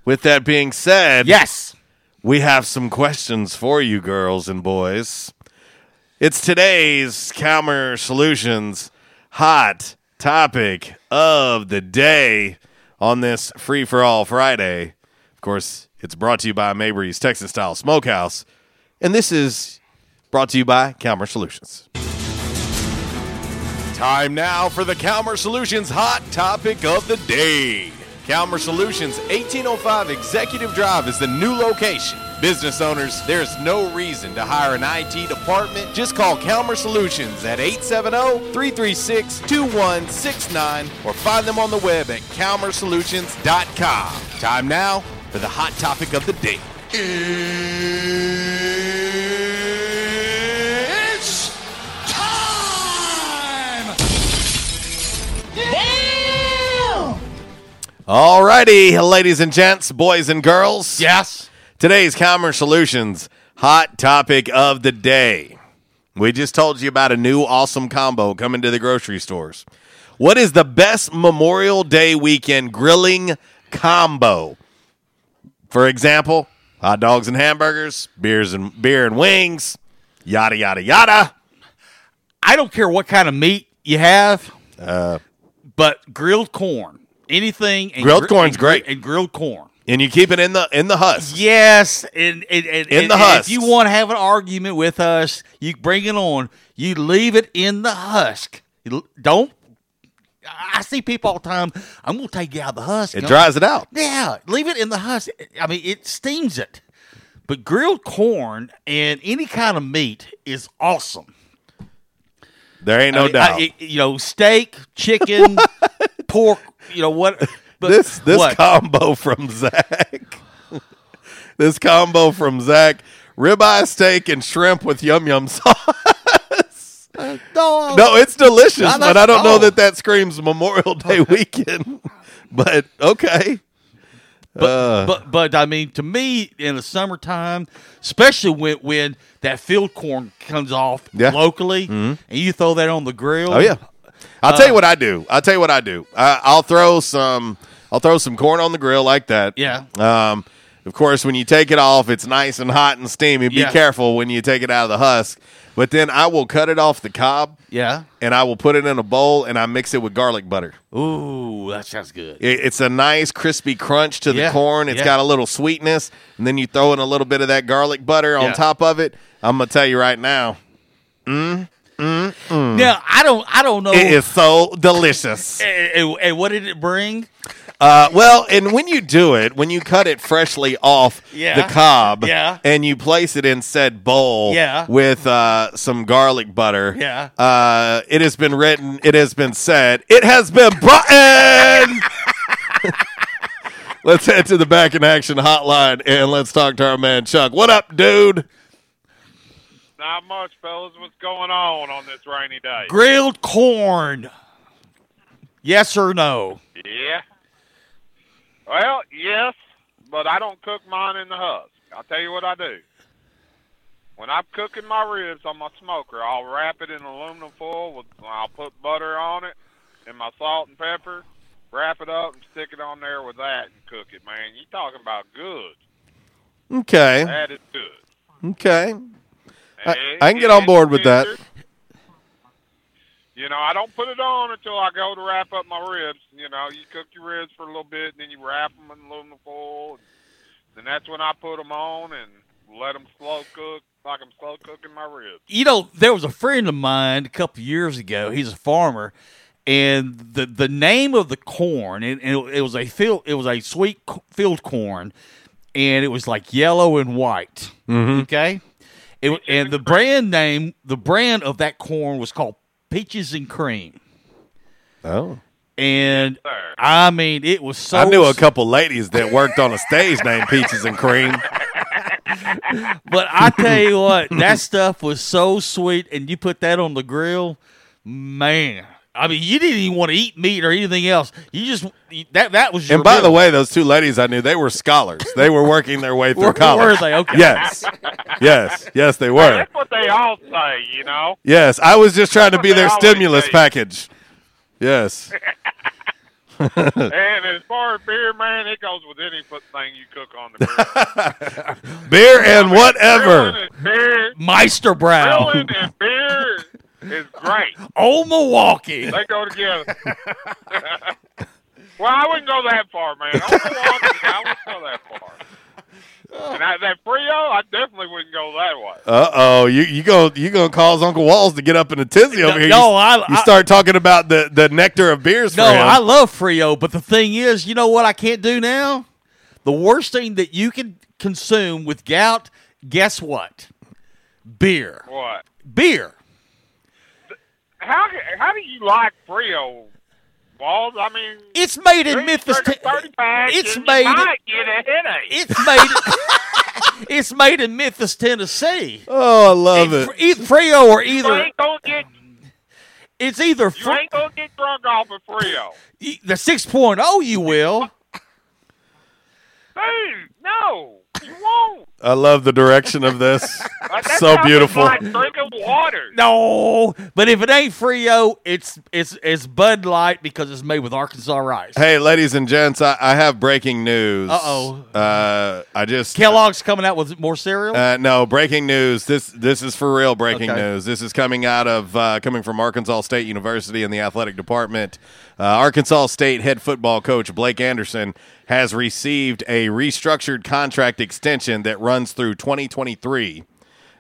Speaker 10: with that being said,
Speaker 11: Yes.
Speaker 10: we have some questions for you, girls and boys. It's today's Calmer Solutions hot topic of the day on this Free for All Friday. Of course, it's brought to you by Mabry's Texas Style Smokehouse. And this is brought to you by Calmer Solutions. Time now for the Calmer Solutions hot topic of the day. Calmer Solutions 1805 Executive Drive is the new location. Business owners, there's no reason to hire an IT department. Just call Calmer Solutions at 870-336-2169 or find them on the web at calmersolutions.com. Time now for the hot topic of the day.
Speaker 8: It's time!
Speaker 10: Alrighty, ladies and gents, boys and girls.
Speaker 11: Yes.
Speaker 10: Today's Calmer Solutions hot topic of the day. We just told you about a new awesome combo coming to the grocery stores. What is the best Memorial Day weekend grilling combo? For example, hot dogs and hamburgers, beers and beer and wings, yada yada yada.
Speaker 11: I don't care what kind of meat you have,
Speaker 10: Uh,
Speaker 11: but grilled corn, anything. And
Speaker 10: Grilled corn's
Speaker 11: and
Speaker 10: great.
Speaker 11: And grilled corn.
Speaker 10: And you keep it in the in the husk.
Speaker 11: Yes, and, and, and
Speaker 10: In
Speaker 11: and-
Speaker 10: the
Speaker 11: and
Speaker 10: husks.
Speaker 11: If you want to have an argument with us, you bring it on. You leave it in the husk. You don't. I see people all the time. I'm to take you out of the husk.
Speaker 10: It dries it out.
Speaker 11: Yeah, leave it in the husk. I mean, it steams it. But grilled corn and any kind of meat is awesome.
Speaker 10: There ain't no
Speaker 11: I mean,
Speaker 10: doubt.
Speaker 11: I- you know, steak, chicken, pork. You know what? But
Speaker 10: this this
Speaker 11: what?
Speaker 10: combo from Zach. this combo from Zach: ribeye steak and shrimp with yum yum sauce.
Speaker 11: no,
Speaker 10: no, it's delicious, but I don't know that that screams Memorial Day weekend. but okay,
Speaker 11: But,
Speaker 10: Uh.
Speaker 11: but but I mean, to me, in the summertime, especially when when that field corn comes off
Speaker 10: Yeah.
Speaker 11: locally,
Speaker 10: Mhm.
Speaker 11: and you throw that on the grill.
Speaker 10: Oh yeah. I'll
Speaker 11: Uh,
Speaker 10: tell you what I do. I'll tell you what I do. I, I'll throw some. I'll throw some corn on the grill like that.
Speaker 11: Yeah.
Speaker 10: Um, of course, when you take it off, it's nice and hot and steamy. Be
Speaker 11: Yeah.
Speaker 10: careful when you take it out of the husk. But then I will cut it off the cob.
Speaker 11: Yeah.
Speaker 10: And I will put it in a bowl and I mix it with garlic butter.
Speaker 11: Ooh, that sounds good.
Speaker 10: It- It's a nice crispy crunch to the
Speaker 11: Yeah,
Speaker 10: corn. It's
Speaker 11: yeah.
Speaker 10: got a little sweetness, and then you throw in a little bit of that garlic butter on top of it. I'm gonna tell you right now. Mm, mm, mm.
Speaker 11: Now I don't I don't know.
Speaker 10: It is so delicious.
Speaker 11: And, and- what did it bring?
Speaker 10: Uh, well, and when you do it, when you cut it freshly off
Speaker 11: Yeah.
Speaker 10: the cob,
Speaker 11: Yeah.
Speaker 10: and you place it in said bowl,
Speaker 11: Yeah.
Speaker 10: with uh, some garlic butter,
Speaker 11: Yeah.
Speaker 10: uh, it has been written, it has been said, it has been brought in. let's head to the back in action hotline and let's talk to our man Chuck. What up, dude?
Speaker 19: Not much, fellas. What's going on on this rainy day?
Speaker 11: Grilled corn. Yes or no?
Speaker 19: Yeah. Well, yes, but I don't cook mine in the husk. I'll tell you what I do. When I'm cooking my ribs on my smoker, I'll wrap it in aluminum foil. With, I'll put butter on it and my salt and pepper. Wrap it up and stick it on there with that and cook it, man. You talking about good?
Speaker 10: Okay,
Speaker 19: That is good.
Speaker 10: okay, I, I can get on board with that.
Speaker 19: You know, I don't put it on until I go to wrap up my ribs. You know, you cook your ribs for a little bit, and then you wrap them in aluminum foil. And then that's when I put them on and let them slow cook like I'm slow cooking my ribs.
Speaker 11: you know, there was a friend of mine a couple of years ago. He's a farmer, and the the name of the corn, and, and it, was a field, it was a sweet field corn, and it was like yellow and white.
Speaker 10: Mhm.
Speaker 11: Okay, it, and the brand name, the brand of that corn was called Peaches and Cream,
Speaker 10: Oh.
Speaker 11: and I mean, it was so.
Speaker 10: I knew a couple ladies that worked on a stage named Peaches and Cream.
Speaker 11: But I tell you what, that stuff was so sweet, and you put that on the grill, man. I mean, you didn't even want to eat meat or anything else. You just that that was. Your
Speaker 10: And by the way, those two ladies I knew, they were scholars. They were working their way through
Speaker 11: Were-
Speaker 10: college.
Speaker 11: were they? Okay.
Speaker 10: Yes. Yes. Yes, they
Speaker 19: Hey,
Speaker 10: were.
Speaker 19: that's what they all say, you know.
Speaker 10: Yes. I was just trying to be their
Speaker 19: what they always
Speaker 10: stimulus
Speaker 19: say.
Speaker 10: package. Yes.
Speaker 19: and as far as beer, man, it goes with any thing you cook on the grill.
Speaker 10: Beer and whatever.
Speaker 19: Grilling and beer,
Speaker 11: Meister Brau.
Speaker 19: grilling and beer is great.
Speaker 11: Old Milwaukee.
Speaker 19: They go together. well, I wouldn't go that far, man. I wouldn't, I wouldn't go that far. And I, that Frio, I definitely wouldn't go that way.
Speaker 10: Uh oh, you you go you gonna cause Uncle Walls to get up in a tizzy over here.
Speaker 11: no,
Speaker 10: you,
Speaker 11: I-
Speaker 10: you
Speaker 11: I-
Speaker 10: start talking about the, the nectar of beers.
Speaker 11: No,
Speaker 10: for him.
Speaker 11: I love Frio, but the thing is, you know what I can't do now? The worst thing that you can consume with gout, guess what? Beer.
Speaker 19: What?
Speaker 11: Beer.
Speaker 19: How how do you like Frio, Walls? I mean,
Speaker 11: It's made in Memphis.
Speaker 19: 30
Speaker 11: Ten-
Speaker 19: 30 packs
Speaker 11: it's made-
Speaker 19: You might get a headache.
Speaker 11: It's made. it's made in Memphis, Tennessee.
Speaker 10: Oh, I love
Speaker 11: It's
Speaker 10: it.
Speaker 11: fr- Either Frio or
Speaker 19: you
Speaker 11: either.
Speaker 19: ain't gonna get
Speaker 11: It's either
Speaker 19: you ain't gonna get drunk off of Frio.
Speaker 11: the 6.0 you will.
Speaker 19: Dude, no, you won't.
Speaker 10: I love the direction of this.
Speaker 19: Like, that
Speaker 10: so beautiful.
Speaker 19: Like drinking water.
Speaker 11: No, but if it ain't Frio, it's it's it's Bud Light because it's made with Arkansas rice.
Speaker 10: Hey, ladies and gents, I, I have breaking news.
Speaker 11: Uh-oh.
Speaker 10: Uh I just
Speaker 11: Kellogg's coming out with more cereal.
Speaker 10: Uh, no, breaking news. This this is for real breaking
Speaker 11: Okay.
Speaker 10: news. This is coming out of uh, coming from Arkansas State University in the athletic department. Uh, Arkansas State head football coach Blake Anderson has received a restructured contract extension that runs through 2023.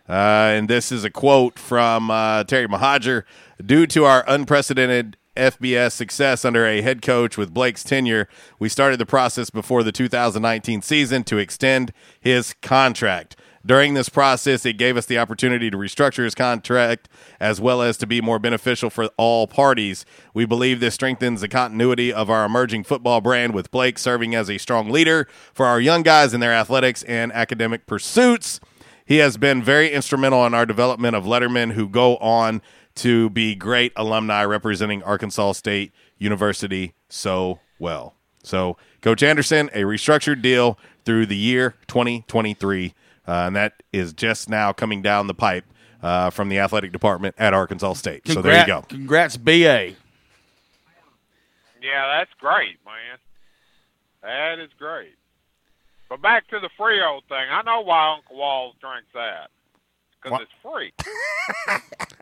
Speaker 10: Uh, and this is a quote from uh, Terry Mohajir. Due to our unprecedented FBS success under a head coach with Blake's tenure, we started the process before the 2019 season to extend his contract. During this process, it gave us the opportunity to restructure his contract as well as to be more beneficial for all parties. We believe this strengthens the continuity of our emerging football brand with Blake serving as a strong leader for our young guys in their athletics and academic pursuits. He has been very instrumental in our development of lettermen who go on to be great alumni representing Arkansas State University so well. So, Coach Anderson, a restructured deal through the year 2023, uh, and that is just now coming down the pipe uh, from the athletic department at Arkansas State. so there you go.
Speaker 11: Congrats, BA.
Speaker 19: Yeah, that's great, man. That is great. But back to the free old thing. I know why Uncle Walls drinks that. Because it's free.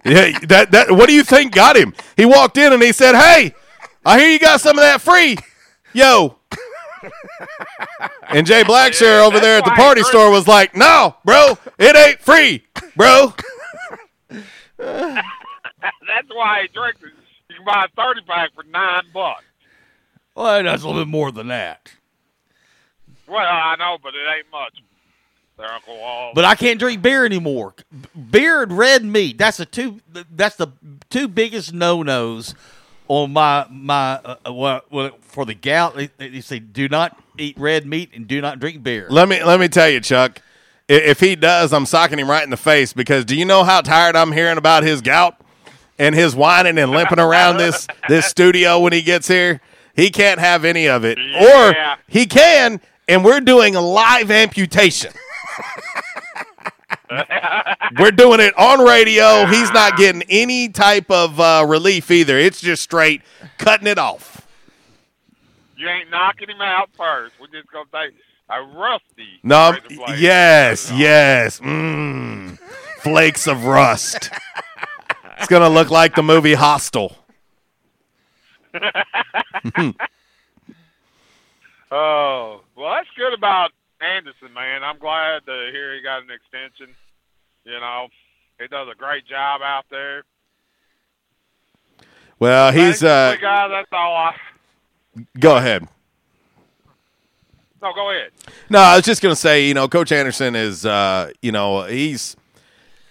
Speaker 10: Yeah, that that. What do you think got him? He walked in and he said, "Hey, I hear you got some of that free, yo." And Jay Blackshear over there at the party store was like, "No, bro, it ain't free, bro."
Speaker 19: that's why he drinks it. You can buy a 30 pack for nine bucks.
Speaker 11: Well, that's a little bit more than that.
Speaker 19: Well, I know, but it ain't much. There, Uncle Walls.
Speaker 11: But I can't drink beer anymore. Beer and red meat. That's the two. That's the two biggest no nos on my my uh, uh, what, what, for the gout. They, they say do not eat red meat and do not drink beer.
Speaker 10: Let me let me tell you, Chuck. If he does, I'm socking him right in the face because do you know how tired I'm hearing about his gout and his whining and limping around this this studio when he gets here? He can't have any of it,
Speaker 19: Yeah.
Speaker 10: or he can, and we're doing a live amputation. we're doing it on radio. He's not getting any type of uh, relief either. It's just straight cutting it off.
Speaker 19: You ain't knocking him out first. We're just going to take a rusty.
Speaker 10: No, I'm-
Speaker 19: razor blade.
Speaker 10: yes, yes. Mm, flakes of rust. It's gonna look like the movie Hostel.
Speaker 19: Oh, well, that's good about Anderson, man. I'm glad to hear he got an extension. You know, he does a great job out there.
Speaker 10: Well, he's uh.
Speaker 19: Guys, that's all I.
Speaker 10: Go ahead.
Speaker 19: No, go ahead.
Speaker 10: No, I was just gonna say, you know, Coach Anderson is, uh, you know, he's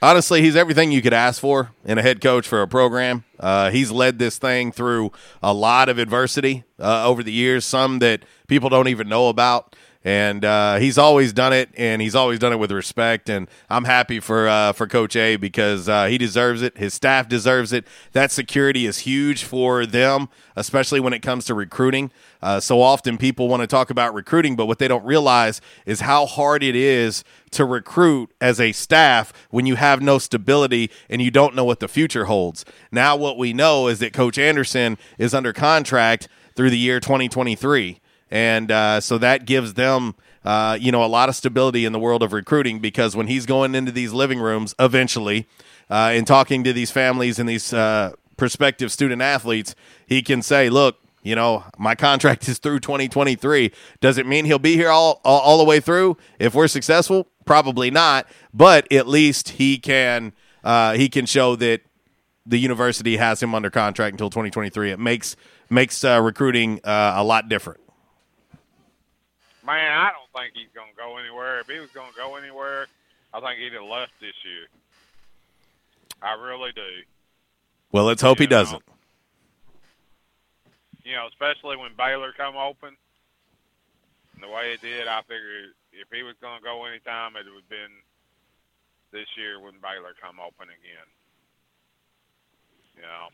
Speaker 10: honestly he's everything you could ask for in a head coach for a program. Uh, he's led this thing through a lot of adversity uh, over the years, some that people don't even know about. And uh, he's always done it, and he's always done it with respect. And I'm happy for uh, for Coach A because uh, he deserves it. His staff deserves it. That security is huge for them, especially when it comes to recruiting. Uh, so often people want to talk about recruiting, but what they don't realize is how hard it is to recruit as a staff when you have no stability and you don't know what the future holds. Now, what we know is that Coach Anderson is under contract through the year 2023. And uh, so that gives them, uh, you know, a lot of stability in the world of recruiting because when he's going into these living rooms eventually uh, and talking to these families and these uh, prospective student athletes, he can say, look, you know, my contract is through 2023. Does it mean he'll be here all, all, all the way through? If we're successful, probably not. But at least he can uh, he can show that the university has him under contract until 2023. It makes makes uh, recruiting uh, a lot different.
Speaker 19: Man, I don't think he's going to go anywhere. If he was going to go anywhere, I think he'd have left this year. I really do.
Speaker 10: Well, let's hope he doesn't.
Speaker 19: You know, especially when Baylor come open. The way it did, I figured if he was going to go anytime, it would have been this year when Baylor come open again. You know.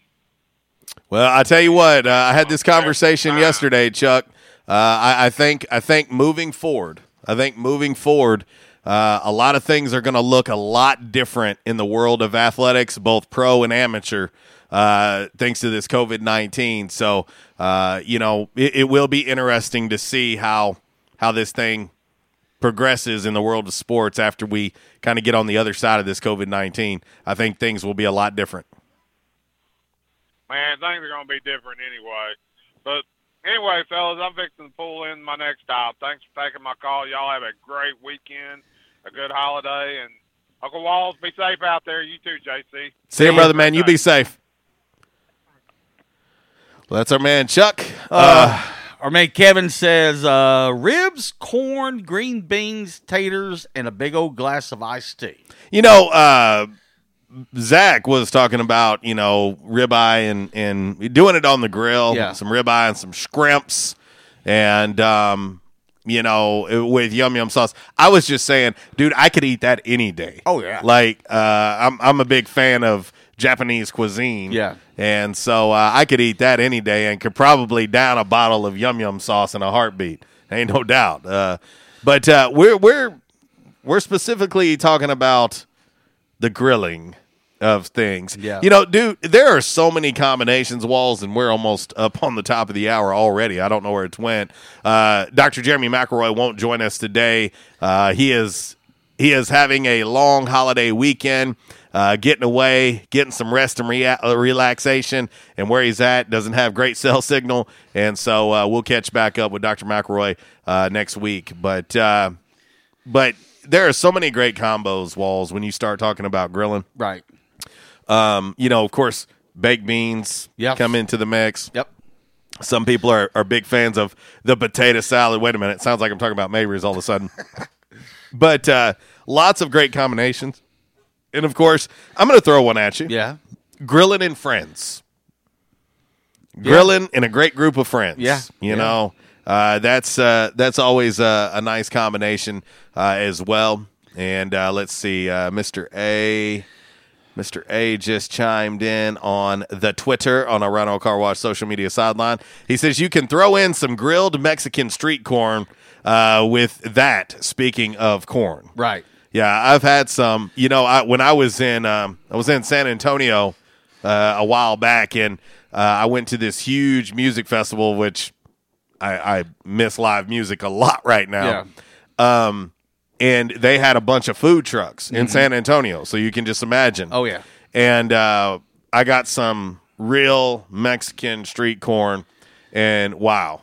Speaker 10: Well, I tell you what, uh, I had this conversation yesterday, Chuck. Uh, I, I think I think moving forward, I think moving forward, uh, a lot of things are going to look a lot different in the world of athletics, both pro and amateur, uh, thanks to this COVID nineteen. So, uh, you know, it, it will be interesting to see how how this thing progresses in the world of sports after we kind of get on the other side of this COVID nineteen. I think things will be a lot different.
Speaker 19: Man, things are going to be different anyway. But anyway, fellas, I'm fixing to pull in my next stop. Thanks for taking my call. Y'all have a great weekend, a good holiday, and Uncle Walls, be safe out there. You too, JC.
Speaker 10: See you, brother, man. You be safe. Well, that's our man, Chuck.
Speaker 11: Uh, our man Kevin says uh, ribs, corn, green beans, taters, and a big old glass of iced tea.
Speaker 10: You know, uh, Zach was talking about you know ribeye and and doing it on the grill.
Speaker 11: Yeah.
Speaker 10: some ribeye and some scrimps, and um, you know with yum yum sauce. I was just saying, dude, I could eat that any day.
Speaker 11: Oh, yeah.
Speaker 10: like uh, I'm I'm a big fan of Japanese cuisine.
Speaker 11: Yeah.
Speaker 10: And so uh, I could eat that any day and could probably down a bottle of yum yum sauce in a heartbeat. Ain't no doubt. Uh, but uh, we're we're we're specifically talking about the grilling of things.
Speaker 11: Yeah.
Speaker 10: You know, dude, there are so many combinations, walls, and we're almost up on the top of the hour already. I don't know where it's went. Uh, Dr. Jeremy McElroy won't join us today. Uh, he is he is having a long holiday weekend, uh, getting away, getting some rest and rea- uh, relaxation, and where he's at doesn't have great cell signal, and so uh, we'll catch back up with Dr. McElroy uh, next week. But uh, but there are so many great combos, Walls, when you start talking about grilling.
Speaker 11: Right.
Speaker 10: Um, you know, of course, baked beans
Speaker 11: Yep.
Speaker 10: come into the mix.
Speaker 11: Yep.
Speaker 10: Some people are, are big fans of the potato salad. Wait a minute. Sounds like I'm talking about Mabry's all of a sudden. but uh, lots of great combinations. And of course, I'm going to throw one at you.
Speaker 11: Yeah.
Speaker 10: Grilling in friends. Grilling in a great group of friends.
Speaker 11: Yeah.
Speaker 10: You
Speaker 11: Yeah.
Speaker 10: know, uh, that's uh, that's always a, a nice combination uh, as well. And uh, let's see, uh, Mr. A. Mr. A just chimed in on the Twitter on our Rhino Car Wash social media sideline. He says you can throw in some grilled Mexican street corn uh, with that. Speaking of corn,
Speaker 11: Right.
Speaker 10: yeah, I've had some. You know, I, when I was in um, I was in San Antonio uh, a while back, and uh, I went to this huge music festival, which I, I miss live music a lot right now. Um, and they had a bunch of food trucks in
Speaker 11: Mhm.
Speaker 10: San Antonio, so you can just imagine.
Speaker 11: Oh, yeah.
Speaker 10: And uh, I got some real Mexican street corn, and wow,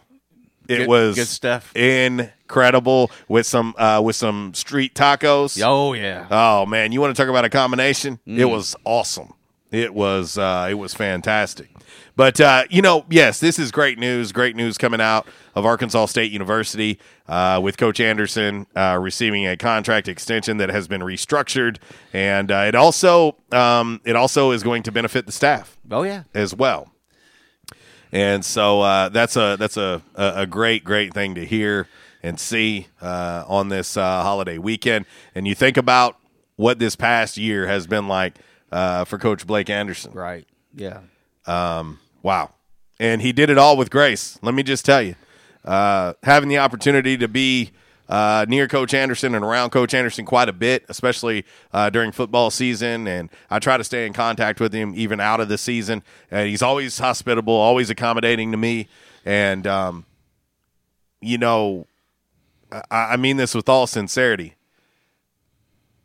Speaker 10: it
Speaker 11: Good-
Speaker 10: was
Speaker 11: good stuff.
Speaker 10: incredible with some uh, with some street tacos.
Speaker 11: Oh yeah.
Speaker 10: Oh man, you want to talk about a combination? It
Speaker 11: Mm.
Speaker 10: was awesome. It was uh, it was fantastic. But uh, you know, yes, this is great news. Great news coming out of Arkansas State University uh, with Coach Anderson uh, receiving a contract extension that has been restructured, and uh, it also um, it also is going to benefit the staff.
Speaker 11: Oh yeah.
Speaker 10: as well. And so uh, that's a that's a, a a great great thing to hear and see uh, on this uh, holiday weekend. And you think about what this past year has been like uh, for Coach Blake Anderson.
Speaker 11: Right. Yeah.
Speaker 10: Um, wow. And he did it all with grace. Let me just tell you, uh, having the opportunity to be uh, near Coach Anderson and around Coach Anderson quite a bit, especially uh, during football season. And I try to stay in contact with him even out of the season. And he's always hospitable, always accommodating to me. And, um, you know, I, I mean this with all sincerity.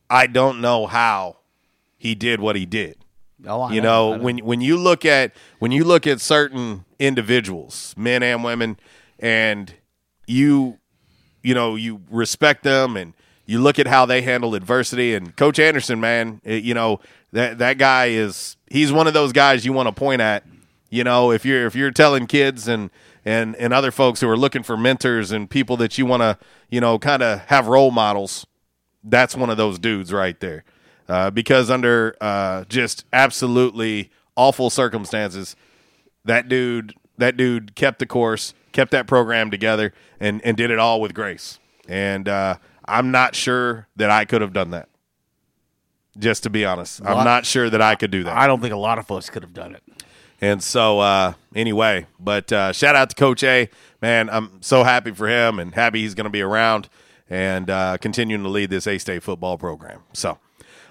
Speaker 10: I don't know how he did what he did.
Speaker 11: Oh, I
Speaker 10: you
Speaker 11: know,
Speaker 10: know, when when you look at when you look at certain individuals, men and women, and you you know you respect them and you look at how they handle adversity. And Coach Anderson, man, it- you know that that guy is he's one of those guys you want to point at. You know, if you're if you're telling kids and and and other folks who are looking for mentors and people that you want to you know kind of have role models, that's one of those dudes right there. Uh, because under uh, just absolutely awful circumstances, that dude that dude kept the course, kept that program together, and and did it all with grace. And uh, I'm not sure that I could have done that. Just to be honest, I'm not sure that I could do that.
Speaker 11: I don't think a lot of us could have done it.
Speaker 10: And so, uh, anyway, but uh, shout out to Coach A. Man, I'm so happy for him and happy he's going to be around and uh, continuing to lead this A State football program. So,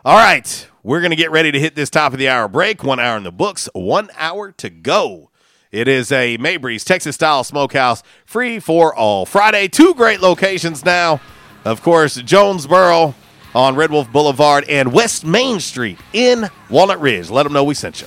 Speaker 10: all right, we're going to get ready to hit this top of the hour break. One hour in the books, one hour to go. It is a Mabry's Texas style smokehouse, free for all. Friday, two great locations now. Of course, Jonesboro on Red Wolf Boulevard and West Main Street in Walnut Ridge. Let them know we sent you.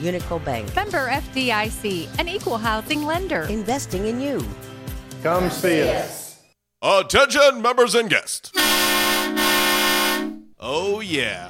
Speaker 20: Unico Bank.
Speaker 21: Member FDIC, an equal housing lender.
Speaker 20: Investing in you.
Speaker 22: Come see us.
Speaker 10: Attention, members and guests. Oh, yeah.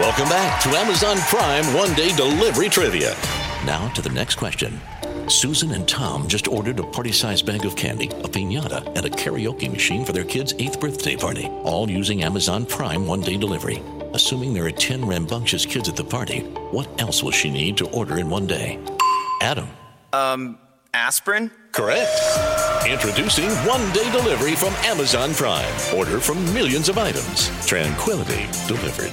Speaker 3: Welcome back to Amazon Prime One Day Delivery Trivia. Now to the next question. Susan and Tom just ordered a party sized bag of candy, a pinata, and a karaoke machine for their kid's eighth birthday party, all using Amazon Prime One Day Delivery. Assuming there are 10 rambunctious kids at the party, what else will she need to order in one day? Adam.
Speaker 23: Um, aspirin?
Speaker 3: Correct. Introducing one day delivery from Amazon Prime. Order from millions of items. Tranquility delivered.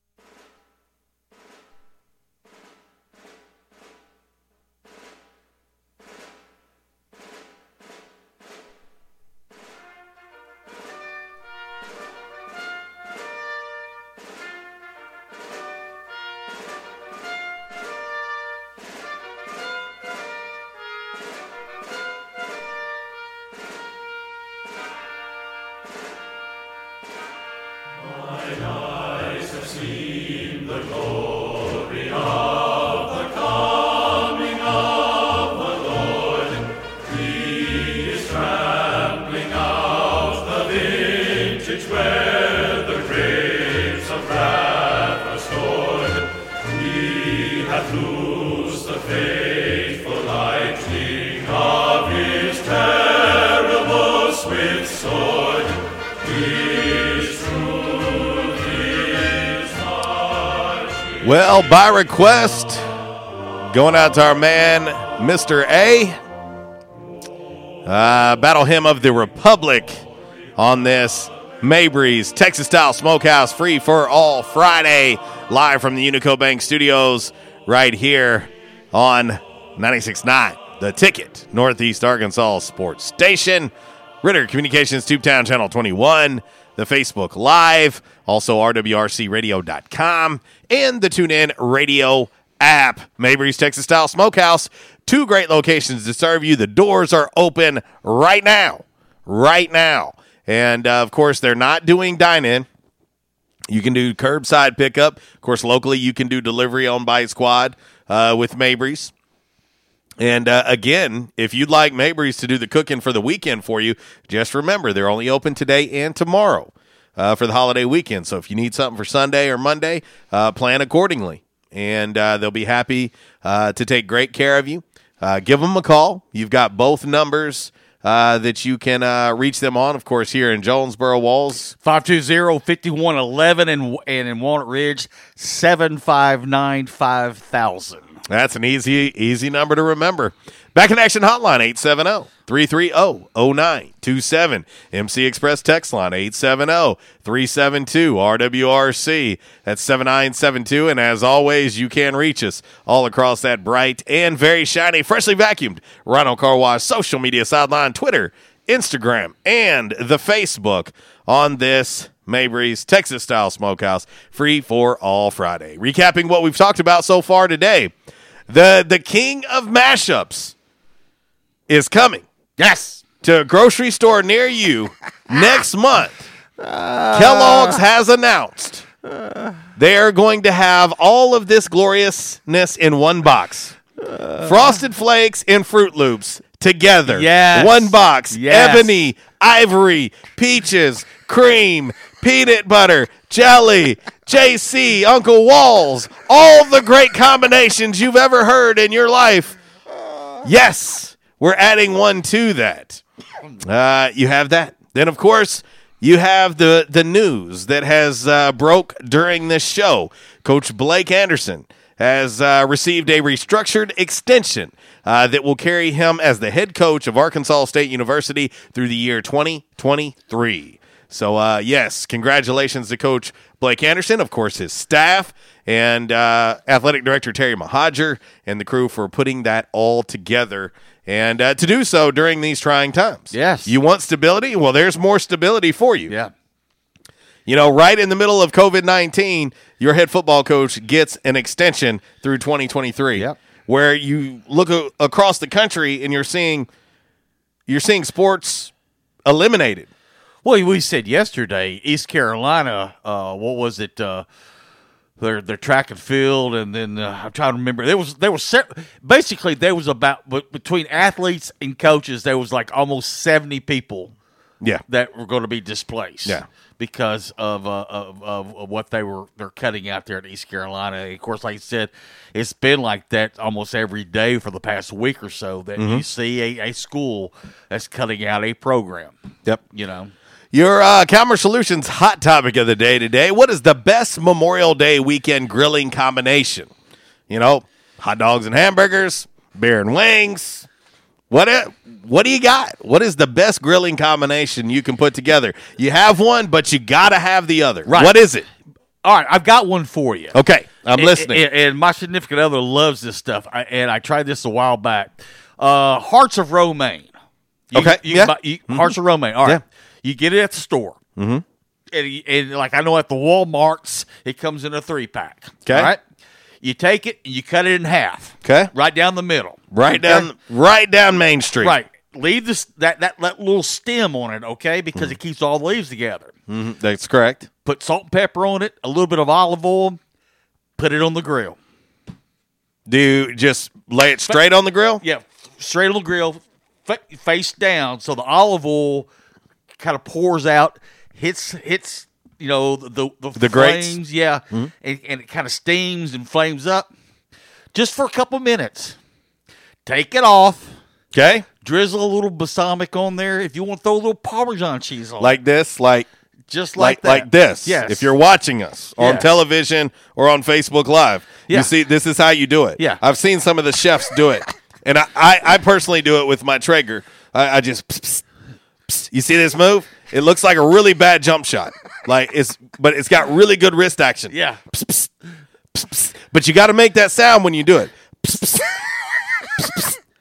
Speaker 10: Well, by request, going out to our man, Mr. A. Uh, Battle Hymn of the Republic on this Mabry's Texas Style Smokehouse free for all Friday, live from the Unico Bank Studios, right here on 96.9 The Ticket, Northeast Arkansas Sports Station, Ritter Communications Tubetown Channel 21, the Facebook Live, also RWRCRadio.com, and the TuneIn Radio app. Mabry's Texas Style Smokehouse, two great locations to serve you. The doors are open right now. Right now. And uh, of course, they're not doing dine in. You can do curbside pickup. Of course, locally, you can do delivery on Bite Squad uh, with Mabry's. And uh, again, if you'd like Mabry's to do the cooking for the weekend for you, just remember they're only open today and tomorrow uh, for the holiday weekend. So if you need something for Sunday or Monday, uh, plan accordingly. And uh, they'll be happy uh, to take great care of you. Uh, give them a call. You've got both numbers uh, that you can uh, reach them on, of course, here in Jonesboro Walls.
Speaker 11: 520-5111 and, and in Walnut Ridge, 759-5000.
Speaker 10: That's an easy, easy number to remember. Back in action hotline 870 330 0927. MC Express text line 870 372 RWRC. That's 7972. And as always, you can reach us all across that bright and very shiny, freshly vacuumed Rhino Car Wash social media sideline, Twitter, Instagram, and the Facebook on this Mabry's Texas style smokehouse, free for all Friday. Recapping what we've talked about so far today. The the king of mashups is coming.
Speaker 11: Yes.
Speaker 10: To a grocery store near you next month. Kellogg's has announced they are going to have all of this gloriousness in one box. Frosted Flakes and Froot Loops together.
Speaker 11: Yes.
Speaker 10: One box.
Speaker 11: Yes.
Speaker 10: Ebony, ivory, peaches, cream, peanut butter, jelly, JC, Uncle Walls. All the great combinations you've ever heard in your life. Yes, we're adding one to that. Uh, you have that. Then, of course, you have the the news that has uh, broke during this show. Coach Blake Anderson has uh, received a restructured extension uh, that will carry him as the head coach of Arkansas State University through the year 2023. So, uh, yes, congratulations to Coach Blake Anderson, of course, his staff, and uh, athletic director Terry Mohajir and the crew for putting that all together and uh, to do so during these trying times.
Speaker 11: Yes.
Speaker 10: You want stability? Well, there's more stability for you.
Speaker 11: Yeah.
Speaker 10: You know, right in the middle of COVID 19, your head football coach gets an extension through 2023.
Speaker 11: Yep.
Speaker 10: Where you look a- across the country and you're seeing you're seeing sports eliminated.
Speaker 11: Well, we said yesterday, East Carolina. Uh, what was it? Uh, their their track and field, and then uh, I'm trying to remember. There was there was se- basically there was about but between athletes and coaches, there was like almost seventy people.
Speaker 10: Yeah.
Speaker 11: that were going to be displaced.
Speaker 10: Yeah.
Speaker 11: because of, uh, of of what they were they're cutting out there at East Carolina. And of course, like I said, it's been like that almost every day for the past week or so that you
Speaker 10: Mhm.
Speaker 11: see a, a school that's cutting out a program.
Speaker 10: Yep.
Speaker 11: You know.
Speaker 10: Your uh, Calmer Solutions hot topic of the day today. What is the best Memorial Day weekend grilling combination? You know, hot dogs and hamburgers, beer and wings. What what do you got? What is the best grilling combination you can put together? You have one, but you got to have the other.
Speaker 11: Right.
Speaker 10: What is it?
Speaker 11: All right, I've got one for you.
Speaker 10: Okay, I'm
Speaker 11: And-
Speaker 10: listening.
Speaker 11: And, and my significant other loves this stuff, I, and I tried this a while back. Uh, Hearts of Romaine. You-
Speaker 10: Okay,
Speaker 11: you,
Speaker 10: yeah.
Speaker 11: buy- you-
Speaker 10: Mhm.
Speaker 11: Hearts of Romaine. All right,
Speaker 10: Yeah.
Speaker 11: You get it at the store,
Speaker 10: Mm-hmm.
Speaker 11: and, and like I know at the WalMarts, it comes in a three pack.
Speaker 10: Okay.
Speaker 11: all right. You take it and you cut it in half.
Speaker 10: Okay.
Speaker 11: right down the middle.
Speaker 10: Right
Speaker 11: Okay?
Speaker 10: down, right down Main Street.
Speaker 11: Right. Leave this that, that that little stem on it, okay, because
Speaker 10: Mm.
Speaker 11: it keeps all the leaves together.
Speaker 10: Mhm, That's correct.
Speaker 11: Put salt and pepper on it, a little bit of olive oil. Put it on the grill.
Speaker 10: Do you just lay it straight on the grill?
Speaker 11: Yeah, straight on the grill, face down, so the olive oil kind of pours out, hits hits you know the the, the,
Speaker 10: The grates?
Speaker 11: flames, yeah,
Speaker 10: Mhm.
Speaker 11: and, and it kind of steams and flames up, just for a couple minutes. Take it off.
Speaker 10: Okay.
Speaker 11: Drizzle a little balsamic on there. If you want to throw a little Parmesan cheese on,
Speaker 10: Like this, like
Speaker 11: just like, that.
Speaker 10: like this.
Speaker 11: Yes.
Speaker 10: If you're watching us on
Speaker 11: Yes.
Speaker 10: television or on Facebook Live,
Speaker 11: Yeah.
Speaker 10: you see this is how you do it.
Speaker 11: Yeah.
Speaker 10: I've seen some of the chefs do it, and I, I, I personally do it with my Traeger. I, I just, pss, pss, you see this move? It looks like a really bad jump shot, like it's, but it's got really good wrist action.
Speaker 11: Yeah.
Speaker 10: Pss, pss, pss. But you got to make that sound when you do it.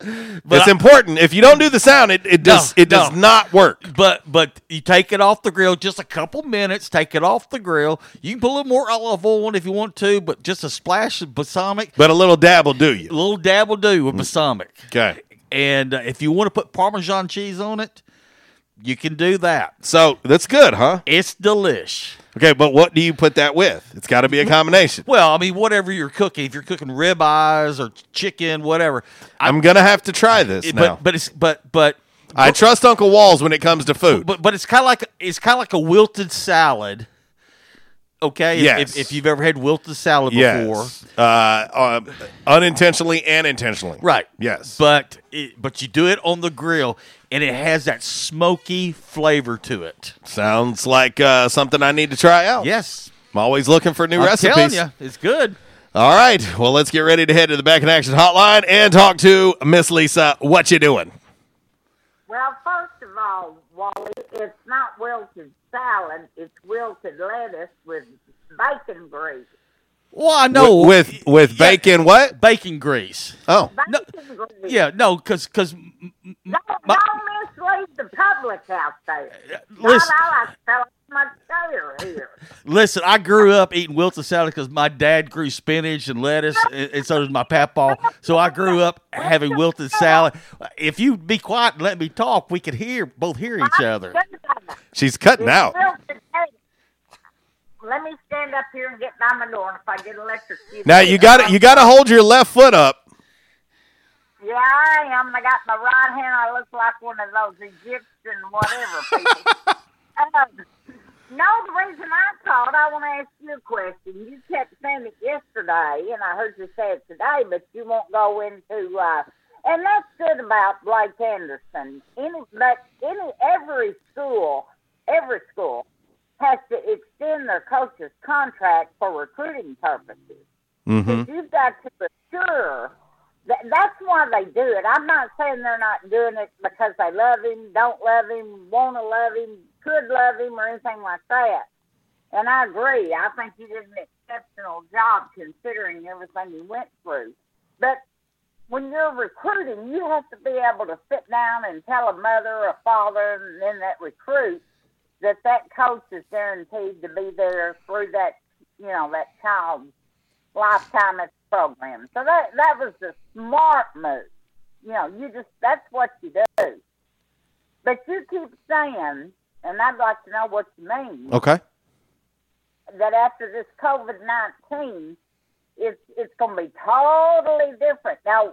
Speaker 11: But
Speaker 10: it's
Speaker 11: I-
Speaker 10: important. If you don't do the sound, it, it does
Speaker 11: No,
Speaker 10: it does
Speaker 11: no.
Speaker 10: not work.
Speaker 11: But but you take it off the grill just a couple minutes. Take it off the grill. You can put a little more olive oil on if you want to, but just a splash of balsamic.
Speaker 10: But a little dab will do you.
Speaker 11: A little dab will do with balsamic.
Speaker 10: Okay.
Speaker 11: And uh, if you want to put Parmesan cheese on it, you can do that.
Speaker 10: So that's good, huh?
Speaker 11: It's delish.
Speaker 10: Okay, but what do you put that with? It's got to be a combination.
Speaker 11: Well, I mean, whatever you're cooking, if you're cooking ribeyes or chicken, whatever.
Speaker 10: I'm gonna have to try this
Speaker 11: It-
Speaker 10: now.
Speaker 11: But but it's but but
Speaker 10: I trust Uncle Walls when it comes to food.
Speaker 11: but but it's kind of like it's kind of like a wilted salad. Okay. If-
Speaker 10: Yes.
Speaker 11: If, if you've ever had wilted salad before.
Speaker 10: yes, uh, uh, unintentionally and intentionally.
Speaker 11: Right.
Speaker 10: Yes.
Speaker 11: But it, but you do it on the grill, and it has that smoky flavor to it.
Speaker 10: Sounds like uh, something I need to try out.
Speaker 11: Yes.
Speaker 10: I'm always looking for new
Speaker 11: I'm
Speaker 10: recipes.
Speaker 11: telling you, it's good.
Speaker 10: All right. Well, let's get ready to head to the Back in Action hotline and talk to Miss Lisa. What you doing?
Speaker 24: Well, first of all, Wally, it's not wilted salad. It's wilted lettuce with bacon grease.
Speaker 11: Well, I know
Speaker 10: with with bacon. What
Speaker 11: bacon grease?
Speaker 10: Oh,
Speaker 24: Bacon grease.
Speaker 11: Yeah, no, because because
Speaker 24: Don't, don't mislead the public out there.
Speaker 11: listen.
Speaker 24: God, I like to tell my chair here.
Speaker 11: listen, I grew up eating wilted salad because my dad grew spinach and lettuce, and, and so does my papa. So I grew up having wilted salad. If you be quiet and let me talk, we could hear both hear each other.
Speaker 10: She's cutting out.
Speaker 24: Let me stand up here and get by my door, if I get electrocuted,
Speaker 10: Now you got to you got to hold your left foot up.
Speaker 24: Yeah, I am. I got my right hand. I look like one of those Egyptian whatever people. um, no, the reason I called, I want to ask you a question. You kept saying it yesterday, and I heard you say it today, but you won't go into. Uh, and that's good about Blake Anderson. Any, but any every school, every school has to extend their coach's contract for recruiting purposes.
Speaker 10: Mm-hmm.
Speaker 24: You've got to assure that that's why they do it. I'm not saying they're not doing it because they love him, don't love him, want to love him, could love him, or anything like that. And I agree. I think he did an exceptional job considering everything he went through. But when you're recruiting, you have to be able to sit down and tell a mother a father and then that recruit that that coach is guaranteed to be there through that, you know, that child's lifetime at the program. So that that was the smart move. You know, you just that's what you do. But you keep saying, and I'd like to know what you mean.
Speaker 10: Okay.
Speaker 24: That after this COVID nineteen, it's it's going to be totally different. Now,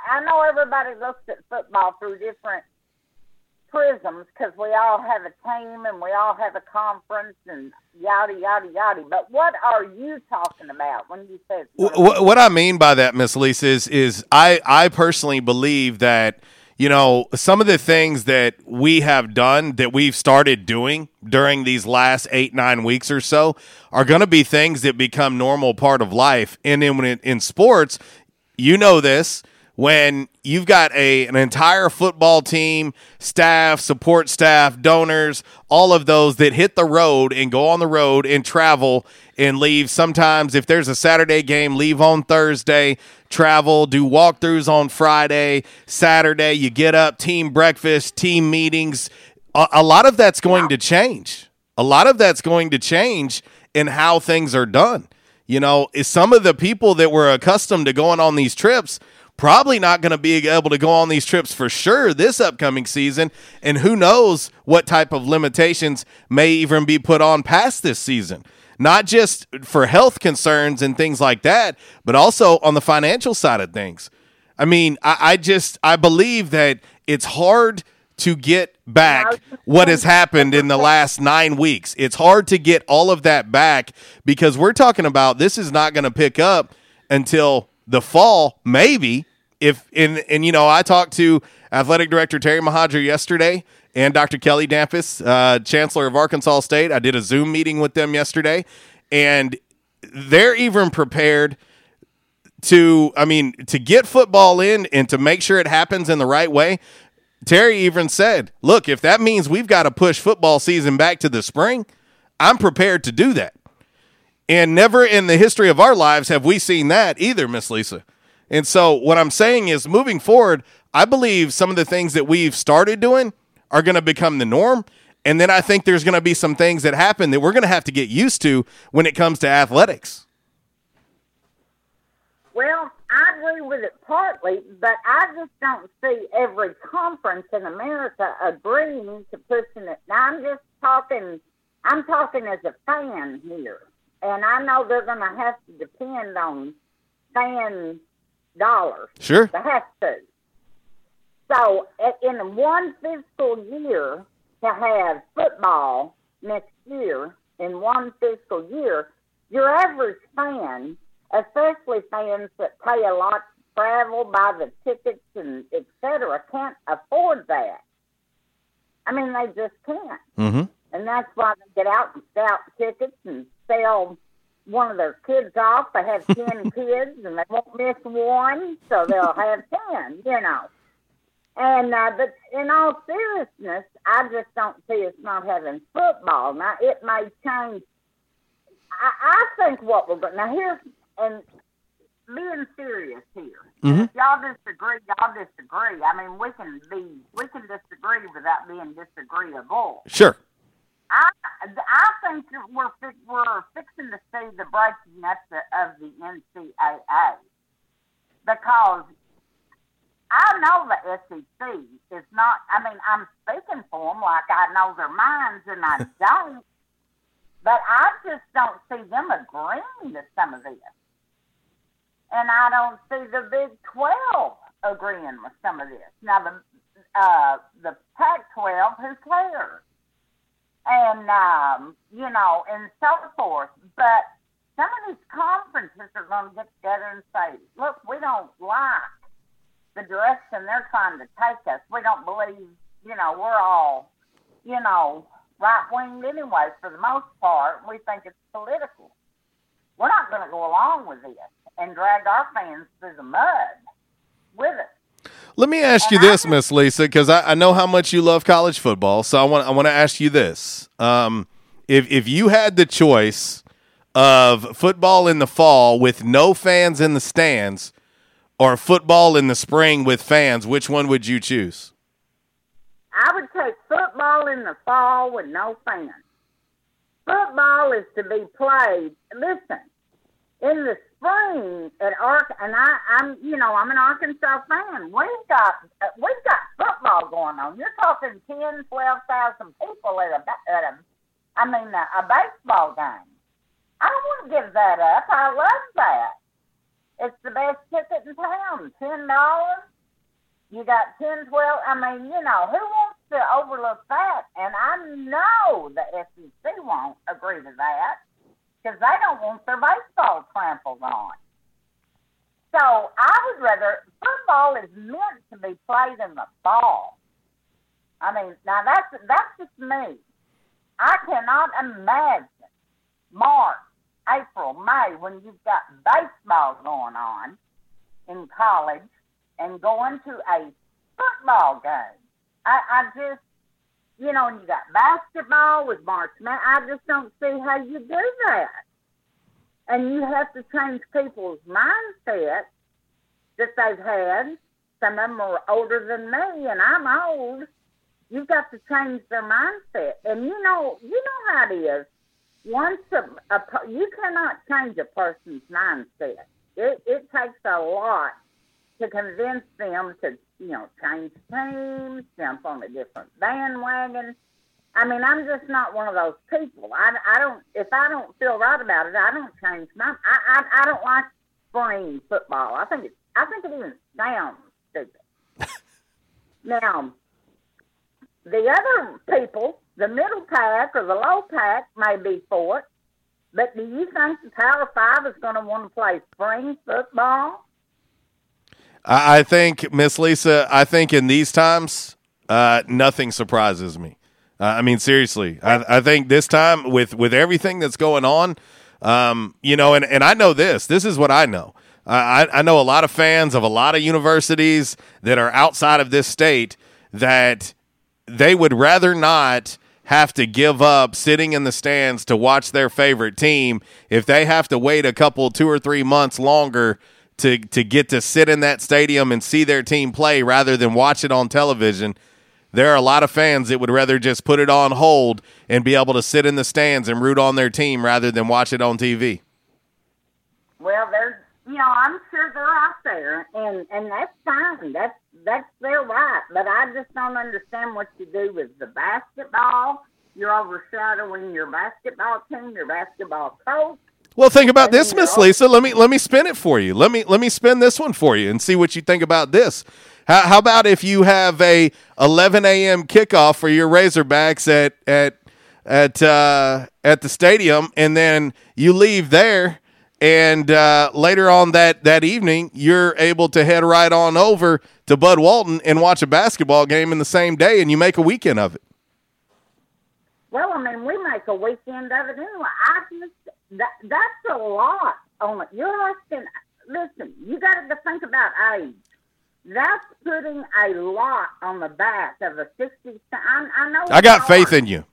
Speaker 24: I know everybody looks at football through different prisms because we all have a team and we all have a conference and yada yada yada. But what are you talking about when you say
Speaker 10: Wh- wh- what I mean by that, Miss Lisa, is is I I personally believe that you know some of the things that we have done that we've started doing during these last eight nine weeks or so are going to be things that become normal part of life. And in in sports, you know this when you've got a an entire football team, staff, support staff, donors, all of those that hit the road and go on the road and travel and leave. Sometimes if there's a Saturday game, leave on Thursday, travel, do walkthroughs on Friday, Saturday, you get up, team breakfast, team meetings. A, a lot of that's going to change. A lot of that's going to change in how things are done. You know, some of the people that were accustomed to going on these trips probably not going to be able to go on these trips for sure this upcoming season. And who knows what type of limitations may even be put on past this season. Not just for health concerns and things like that, but also on the financial side of things. I mean, I, I just I believe that it's hard to get back what has happened in the last nine weeks. It's hard to get all of that back because we're talking about this is not going to pick up until the fall, maybe. If and and you know, I talked to athletic director Terry Mohajir yesterday and Dr. Kelly Damphousse, uh, Chancellor of Arkansas State. I did a Zoom meeting with them yesterday, and they're even prepared to, I mean, to get football in and to make sure it happens in the right way. Terry even said, "Look, if that means we've got to push football season back to the spring, I'm prepared to do that." And never in the history of our lives have we seen that either, Miss Lisa. And so what I'm saying is moving forward, I believe some of the things that we've started doing are going to become the norm. And then I think there's going to be some things that happen that we're going to have to get used to when it comes to athletics.
Speaker 24: Well, I agree with it partly, but I just don't see every conference in America agreeing to pushing it. Now, I'm just talking. I'm talking as a fan here, and I know they're going to have to depend on fan dollars.
Speaker 10: Sure.
Speaker 24: They have to. So, in one fiscal year, to have football next year in one fiscal year, your average fan, especially fans that pay a lot to travel, buy the tickets, and et cetera, can't afford that. I mean, they just can't.
Speaker 10: Mm-hmm.
Speaker 24: And that's why they get out and scout tickets and sell one of their kids off. They have 10 kids and they won't miss one, so they'll have 10, you know. And, uh, but in all seriousness, I just don't see us not having football. Now, it may change. I, I think what we're going now here's, and being serious here.
Speaker 10: Mhm.
Speaker 24: Y'all disagree, y'all disagree. I mean, we can be, we can disagree without being disagreeable.
Speaker 10: Sure.
Speaker 24: I I think we're fi- we're fixing to see the breaking up the, of the NCAA because I know the SEC is not. I mean, I'm speaking for them like I know their minds, and I don't. But I just don't see them agreeing to some of this, and I don't see the Big Twelve agreeing with some of this. Now the uh, the Pac-12, who cares? And um, you know, and so forth. But some of these conferences are going to get together and say, "Look, we don't like the direction they're trying to take us. We don't believe, you know, we're all, you know, right winged anyway for the most part. We think it's political. We're not going to go along with this and drag our fans through the mud with it.
Speaker 10: Let me ask you this, Miss Lisa, because I, I know how much you love college football. So I want I want to ask you this: um, if if you had the choice of football in the fall with no fans in the stands, or football in the spring with fans, which one would you choose?
Speaker 24: I would take football in the fall with no fans. Football is to be played. Listen, in the spring at Ark, and I, I'm, you know, I'm an Arkansas fan. We've got we've got football going on. You're talking ten, twelve thousand people at a, at a, I mean, a, a baseball game. I don't want to give that up. I love that. It's the best ticket in town. Ten dollars. You got ten, twelve. I mean, you know, who wants to overlook that? And I know the SEC won't agree to that because they don't want their baseball trampled on. So I would rather football is meant to be played in the fall. I mean, now that's that's just me. I cannot imagine March, April, May when you've got baseball going on in college and going to a football game. I, I just, you know, and you got basketball with March Man. I just don't see how you do that. And you have to change people's mindset that they've had. Some of them are older than me, and I'm old. You've got to change their mindset. And you know, you know how it is. Once a, a you cannot change a person's mindset. It, it takes a lot to convince them to, you know, change teams, jump on a different bandwagon. I mean, I'm just not one of those people. I, I don't. If I don't feel right about it, I don't change my. I I, I don't like spring football. I think it. I think it even sounds stupid. now, the other people, the middle pack or the low pack, may be for it. But do you think the Power Five is going to want to play spring football?
Speaker 10: I, think, Miss Lisa, I think in these times, uh, nothing surprises me. Uh, I mean, seriously, I, I think this time with with everything that's going on, um, you know, and, and I know this. This is what I know. I, I know a lot of fans of a lot of universities that are outside of this state that they would rather not have to give up sitting in the stands to watch their favorite team if they have to wait a couple two or three months longer to to get to sit in that stadium and see their team play rather than watch it on television. There are a lot of fans that would rather just put it on hold and be able to sit in the stands and root on their team rather than watch it on TV.
Speaker 24: Well, there's, you know, I'm sure they're out there, and and that's fine. That's that's their right. But I just don't understand what you do with the basketball. You're overshadowing your basketball team, your basketball coach.
Speaker 10: Well, think about this, Miss Lisa. Let me let me spin it for you. Let me let me spin this one for you and see what you think about this. How, how about if you have a 11 a.m. kickoff for your Razorbacks at at at uh, at the stadium, and then you leave there, and uh, later on that that evening, you're able to head right on over to Bud Walton and watch a basketball game in the same day, and you make a weekend of it.
Speaker 24: Well, I mean, we make a weekend of it anyway. I just that that's a lot oh, on it. You're asking. Listen, you got to think about age. That's putting a lot on the back of a sixty. I, I know.
Speaker 10: I got faith in you.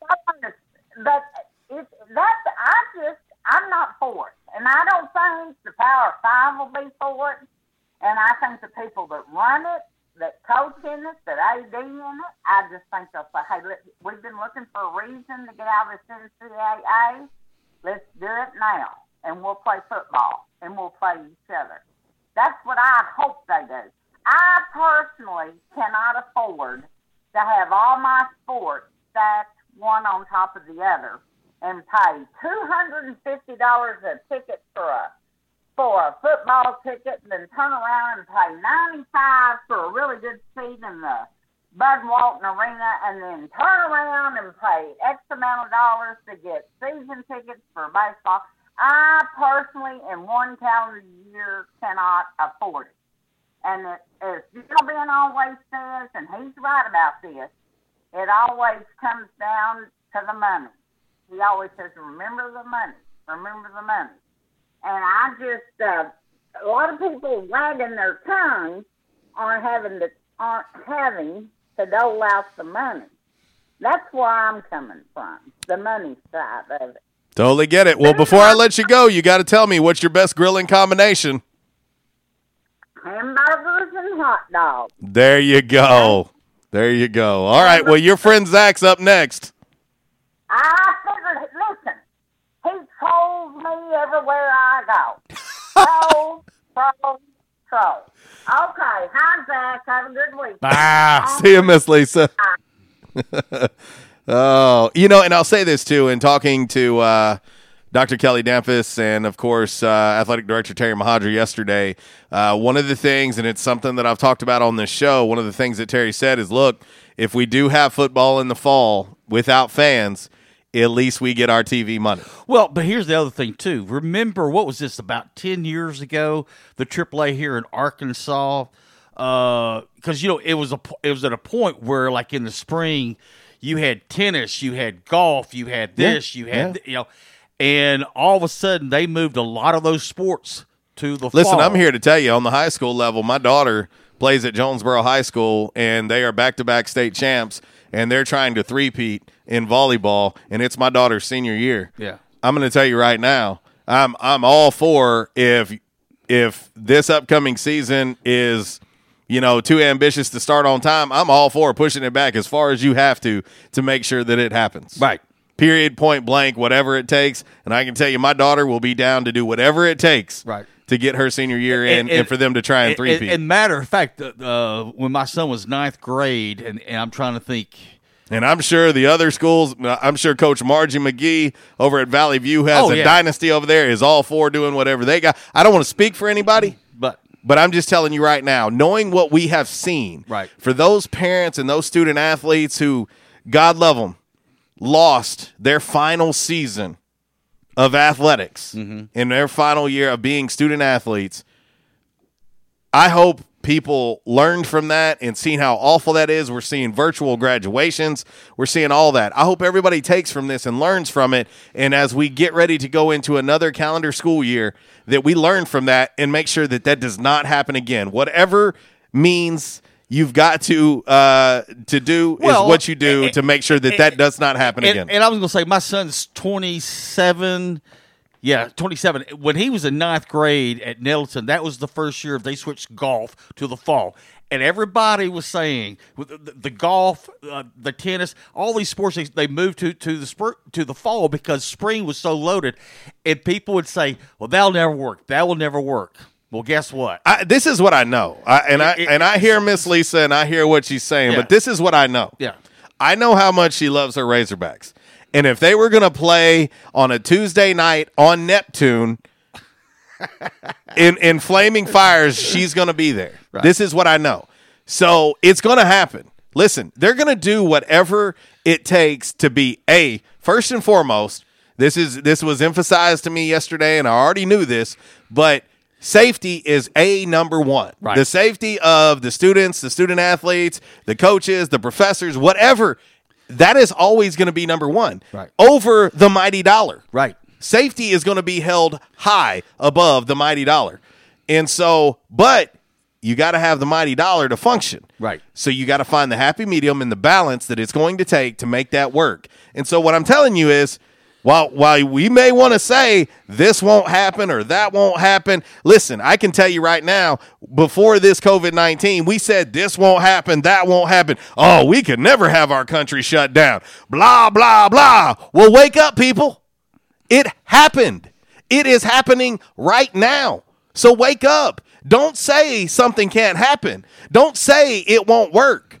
Speaker 24: But it's that's I just I'm not for it, and I don't think the Power Five will be for it. And I think the people that run it, that coach in it, that AD in it, I just think they'll say, "Hey, let, we've been looking for a reason to get out of this NCAA. Let's do it now, and we'll play football, and we'll play each other." That's what I hope they do. I personally cannot afford to have all my sports stacked one on top of the other and pay two hundred and fifty dollars a ticket for a for a football ticket and then turn around and pay 95 for a really good seat in the Bud Walton Arena and then turn around and pay X amount of dollars to get season tickets for baseball. I personally, in one calendar year, cannot afford it. And as Bill Ben always says, and he's right about this, it always comes down to the money. He always says, remember the money, remember the money. And I just, uh, a lot of people wagging their tongue aren't having to, aren't having to dole out the money. That's where I'm coming from, the money side of it.
Speaker 10: Totally get it. Well, before I let you go, you got to tell me what's your best grilling combination.
Speaker 24: Hamburgers and hot dogs.
Speaker 10: There you go. There you go. All right. Well, your friend Zach's up next.
Speaker 24: I figured, listen, he trolls me everywhere I go. troll, troll, troll. Okay, hi, Zach. Have a good week.
Speaker 10: Ah, see you, Miss Lisa. oh, you know, and I'll say this too. In talking to uh, Dr. Kelly Damphousse and, of course, uh, Athletic Director Terry Mohajir yesterday, uh, one of the things, and it's something that I've talked about on this show. One of the things that Terry said is, look, if we do have football in the fall without fans, at least we get our TV money.
Speaker 11: Well, but here's the other thing too. Remember what was this about ten years ago? The AAA here in Arkansas, uh, because you know it was a it was at a point where like in the spring, you had tennis, you had golf, you had
Speaker 10: Yeah,
Speaker 11: this, you had
Speaker 10: yeah.
Speaker 11: you know, and all of a sudden they moved a lot of those sports to the
Speaker 10: Listen,
Speaker 11: fall.
Speaker 10: I'm here to tell you on the high school level, my daughter plays at Jonesboro High School, and they are back to back state champs, and they're trying to three-peat in volleyball, and it's my daughter's senior year.
Speaker 11: Yeah.
Speaker 10: I'm going to tell you right now, I'm I'm all for if if this upcoming season is you know too ambitious to start on time, I'm all for pushing it back as far as you have to to make sure that it happens.
Speaker 11: Right.
Speaker 10: Period, point blank, whatever it takes. And I can tell you, my daughter will be down to do whatever it takes
Speaker 11: Right.
Speaker 10: to get her senior year in and, for them to try and three
Speaker 11: And, and matter of fact, uh, uh, when my son was ninth grade, and, and I'm trying to think.
Speaker 10: And I'm sure the other schools, I'm sure Coach Margie McGee over at Valley View has
Speaker 11: Oh,
Speaker 10: a
Speaker 11: yeah.
Speaker 10: dynasty over there, is all for doing whatever they got. I don't want to speak for anybody,
Speaker 11: but
Speaker 10: but I'm just telling you right now, knowing what we have seen,
Speaker 11: Right.
Speaker 10: for those parents and those student athletes who, God love them, lost their final season of athletics
Speaker 11: Mm-hmm.
Speaker 10: in their final year of being student athletes. I hope people learned from that and seen how awful that is. We're seeing virtual graduations. We're seeing all that. I hope everybody takes from this and learns from it. And as we get ready to go into another calendar school year, that we learn from that and make sure that that does not happen again. Whatever means you've got to uh, to do
Speaker 11: Well,
Speaker 10: is what you do
Speaker 11: eh,
Speaker 10: to make sure that that does not happen
Speaker 11: and,
Speaker 10: again.
Speaker 11: And I was going to say, my son's 27. Yeah, 27. When he was in ninth grade at Nettleton, that was the first year they switched golf to the fall. And everybody was saying the, the, the golf, uh, the tennis, all these sports they, they moved to to the spur, to the fall because spring was so loaded, and people would say, "Well, that'll never work. That will never work." Well, guess what?
Speaker 10: I, this is what I know, I, and I
Speaker 11: It- it-
Speaker 10: and I hear Miss Lisa, and I hear what she's saying,
Speaker 11: Yeah.
Speaker 10: but this is what I know.
Speaker 11: Yeah.
Speaker 10: I know how much she loves her Razorbacks, and if they were going to play on a Tuesday night on Neptune in in flaming fires, she's going to be there. This is what I know. So it's going to happen. Listen, they're going to do whatever it takes to be a first and foremost. This is this was emphasized to me yesterday, and I already knew this, but safety is a number one.
Speaker 11: Right.
Speaker 10: The safety of the students, the student athletes, the coaches, the professors, whatever. That is always going to be number one.
Speaker 11: Right.
Speaker 10: Over the mighty dollar.
Speaker 11: Right.
Speaker 10: Safety is going to be held high above the mighty dollar. And so, but you got to have the mighty dollar to function.
Speaker 11: Right.
Speaker 10: So you got to find the happy medium and the balance that it's going to take to make that work. And so what I'm telling you is while while we may want to say this won't happen or that won't happen, listen, I can tell you right now, before this COVID-19, we said this won't happen, that won't happen. Oh, we could never have our country shut down. Blah blah blah. Well, wake up people. It happened. It is happening right now. So wake up. Don't say something can't happen. Don't say it won't work.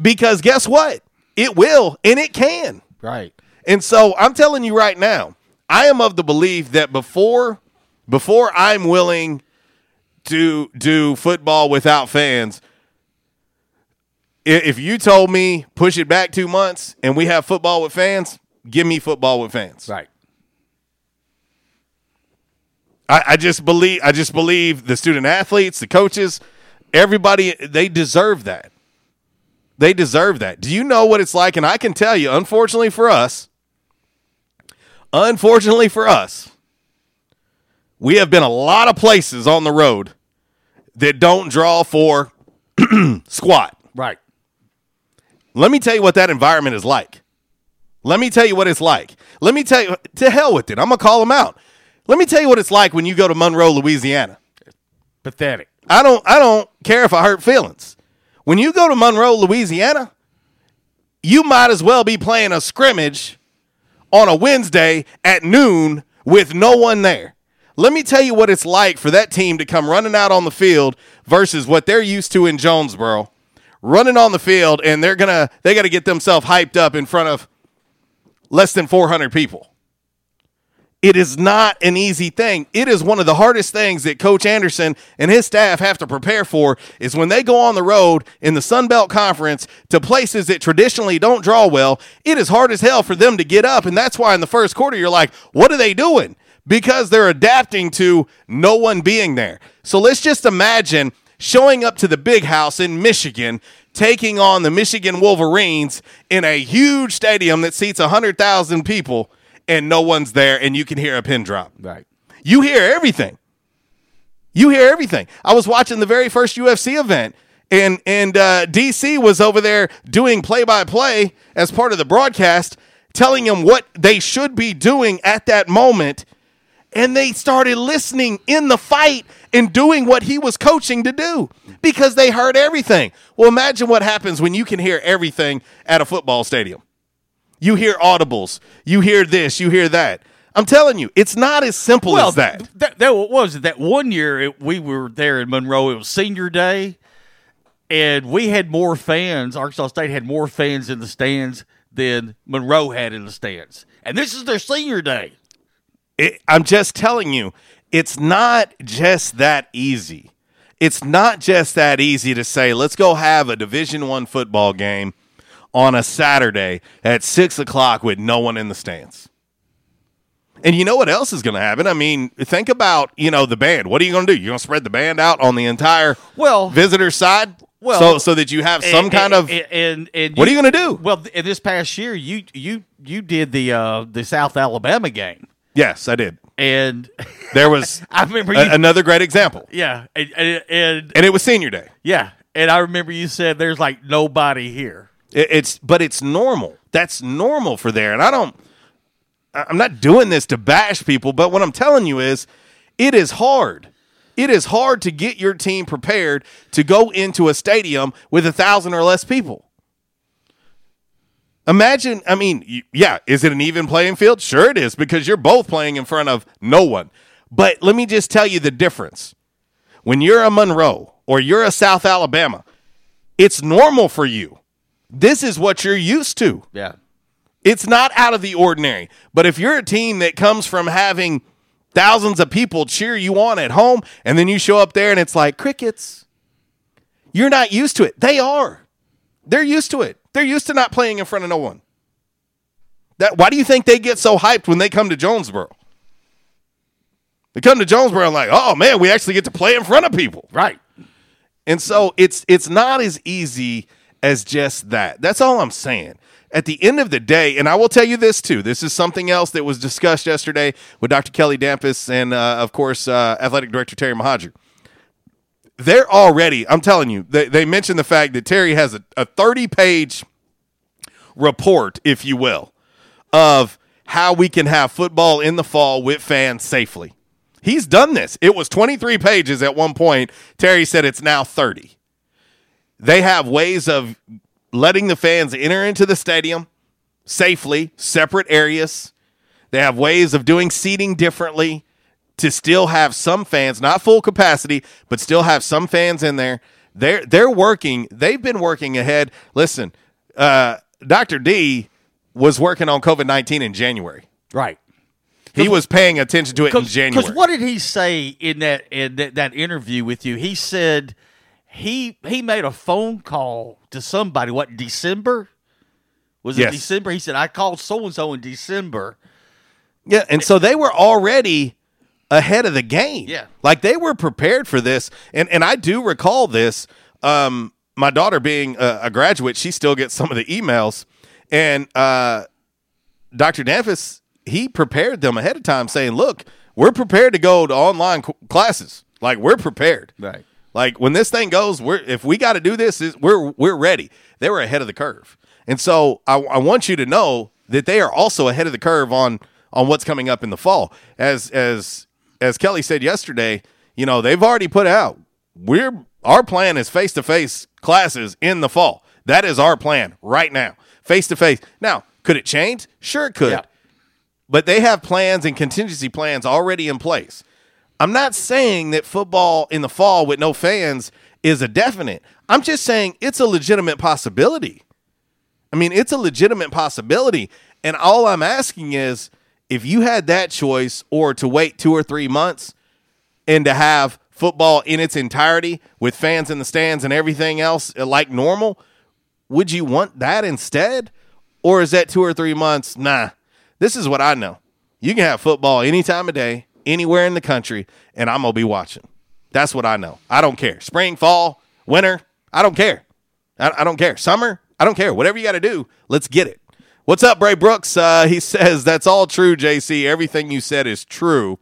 Speaker 10: Because guess what? It will and it can.
Speaker 11: Right.
Speaker 10: And so I'm telling you right now, I am of the belief that before before I'm willing to do football without fans, if you told me push it back two months and we have football with fans, give me football with fans.
Speaker 11: Right.
Speaker 10: I, I just believe I just believe the student athletes, the coaches, everybody they deserve that. They deserve that. Do you know what it's like? And I can tell you, unfortunately for us, unfortunately for us, we have been a lot of places on the road that don't draw for squat.
Speaker 11: Right.
Speaker 10: Let me tell you what that environment is like. Let me tell you what it's like. Let me tell you, to hell with it. I'm to call them out. Let me tell you what it's like when you go to Monroe, Louisiana.
Speaker 11: Pathetic.
Speaker 10: I don't I don't care if I hurt feelings. When you go to Monroe, Louisiana, you might as well be playing a scrimmage on a Wednesday at noon with no one there. Let me tell you what it's like for that team to come running out on the field versus what they're used to in Jonesboro. Running on the field and they're going to they got to get themselves hyped up in front of less than 400 people. It is not an easy thing. It is one of the hardest things that Coach Anderson and his staff have to prepare for is when they go on the road in the Sun Belt Conference to places that traditionally don't draw well. It is hard as hell for them to get up, and that's why in the first quarter you're like, "What are they doing?" Because they're adapting to no one being there. So let's just imagine showing up to the big house in Michigan, taking on the Michigan Wolverines in a huge stadium that seats 100,000 people and no one's there and you can hear a pin drop.
Speaker 11: Right.
Speaker 10: You hear everything. You hear everything. I was watching the very first UFC event and and uh, DC was over there doing play by play as part of the broadcast, telling them what they should be doing at that moment, and they started listening in the fight and doing what he was coaching to do because they heard everything. Well, imagine what happens when you can hear everything at a football stadium. You hear audibles, you hear this, you hear that. I'm telling you, it's not as simple
Speaker 11: well,
Speaker 10: as that.
Speaker 11: That, that was it? That one year it, we were there in Monroe. It was senior day, and we had more fans. Arkansas State had more fans in the stands than Monroe had in the stands, and this is their senior day.
Speaker 10: It, I'm just telling you, it's not just that easy. It's not just that easy to say, let's go have a Division One football game on a Saturday at six o'clock with no one in the stands. And you know what else is going to happen? I mean, think about you know the band. What are you going to do? You're going to spread the band out on the entire
Speaker 11: well
Speaker 10: visitor side,
Speaker 11: Well,
Speaker 10: so so that you have some
Speaker 11: and-
Speaker 10: kind of.
Speaker 11: and, and, and
Speaker 10: What are you gonna do?
Speaker 11: Well, in this past year, you you you did the uh, the South Alabama game,
Speaker 10: yes, I did.
Speaker 11: and
Speaker 10: There was
Speaker 11: I remember
Speaker 10: a-
Speaker 11: you,
Speaker 10: another great example,
Speaker 11: yeah, and, and, and
Speaker 10: and it was senior day.
Speaker 11: yeah, and I remember you said there's like nobody here.
Speaker 10: It- It's but it's normal. That's normal for there, and I don't. I'm not doing this to bash people, but what I'm telling you is, it is hard. It is hard to get your team prepared to go into a stadium with a thousand or less people. Imagine, I mean, yeah, is it an even playing field? Sure, it is because you're both playing in front of no one. But let me just tell you the difference. When you're a Monroe or you're a South Alabama, it's normal for you. This is what you're used to.
Speaker 11: Yeah.
Speaker 10: It's not out of the ordinary. But if you're a team that comes from having thousands of people cheer you on at home and then you show up there and it's like crickets, you're not used to it. They are. They're used to it. They're used to not playing in front of no one. That why do you think they get so hyped when they come to Jonesboro? They come to Jonesboro and like, oh man, we actually get to play in front of people.
Speaker 11: Right.
Speaker 10: And so it's it's not as easy as just that. That's all I'm saying. At the end of the day, and I will tell you this too. This is something else that was discussed yesterday with Dr. Kelly Damphousse and uh, of course uh, athletic director Terry Mohajir. They're already, I'm telling you, they, they mentioned the fact that Terry has a, a 30 page report, if you will, of how we can have football in the fall with fans safely. He's done this. It was 23 pages at one point. Terry said it's now 30. They have ways of letting the fans enter into the stadium safely, separate areas. They have ways of doing seating differently to still have some fans, not full capacity, but still have some fans in there. They're they're working. They've been working ahead. Listen, uh, Dr. D was working on COVID nineteen in January.
Speaker 11: Right.
Speaker 10: He was paying attention to it in January.
Speaker 11: Because what did he say in that in that, that interview with you? He said he he made a phone call to somebody. What December? Was it
Speaker 10: Yes.
Speaker 11: December? He said I called so and so in December.
Speaker 10: Yeah, and so they were already ahead of the game.
Speaker 11: Yeah.
Speaker 10: Like they were prepared for this. And and I do recall this. Um, my daughter being a, a graduate, she still gets some of the emails. And uh, Dr. Damphousse, he prepared them ahead of time saying, look, we're prepared to go to online classes. Like we're prepared.
Speaker 11: Right.
Speaker 10: Like when this thing goes, we're if we got to do this, is we're we're ready. They were ahead of the curve, and so I, I want you to know that they are also ahead of the curve on on what's coming up in the fall. As as as Kelly said yesterday, you know they've already put out we're our plan is face to face classes in the fall. That is our plan right now, face to face. Now, could it change? Sure, it could. But they have plans and contingency plans already in place. I'm not saying that football in the fall with no fans is a definite. I'm just saying it's a legitimate possibility. I mean, it's a legitimate possibility. And all I'm asking is if you had that choice or to wait two or three months and to have football in its entirety with fans in the stands and everything else uh, like normal, would you want that instead? Or is that two or three months? Nah, this is what I know. You can have football any time of day, anywhere in the country, and I'm to be watching. That's what I know. I don't care. Spring, fall, winter, I don't care. I, I don't care. Summer, I don't care. Whatever you got to do, let's get it. What's up, Bray Brooks? Uh, he says, That's all true, JC. Everything you said is true.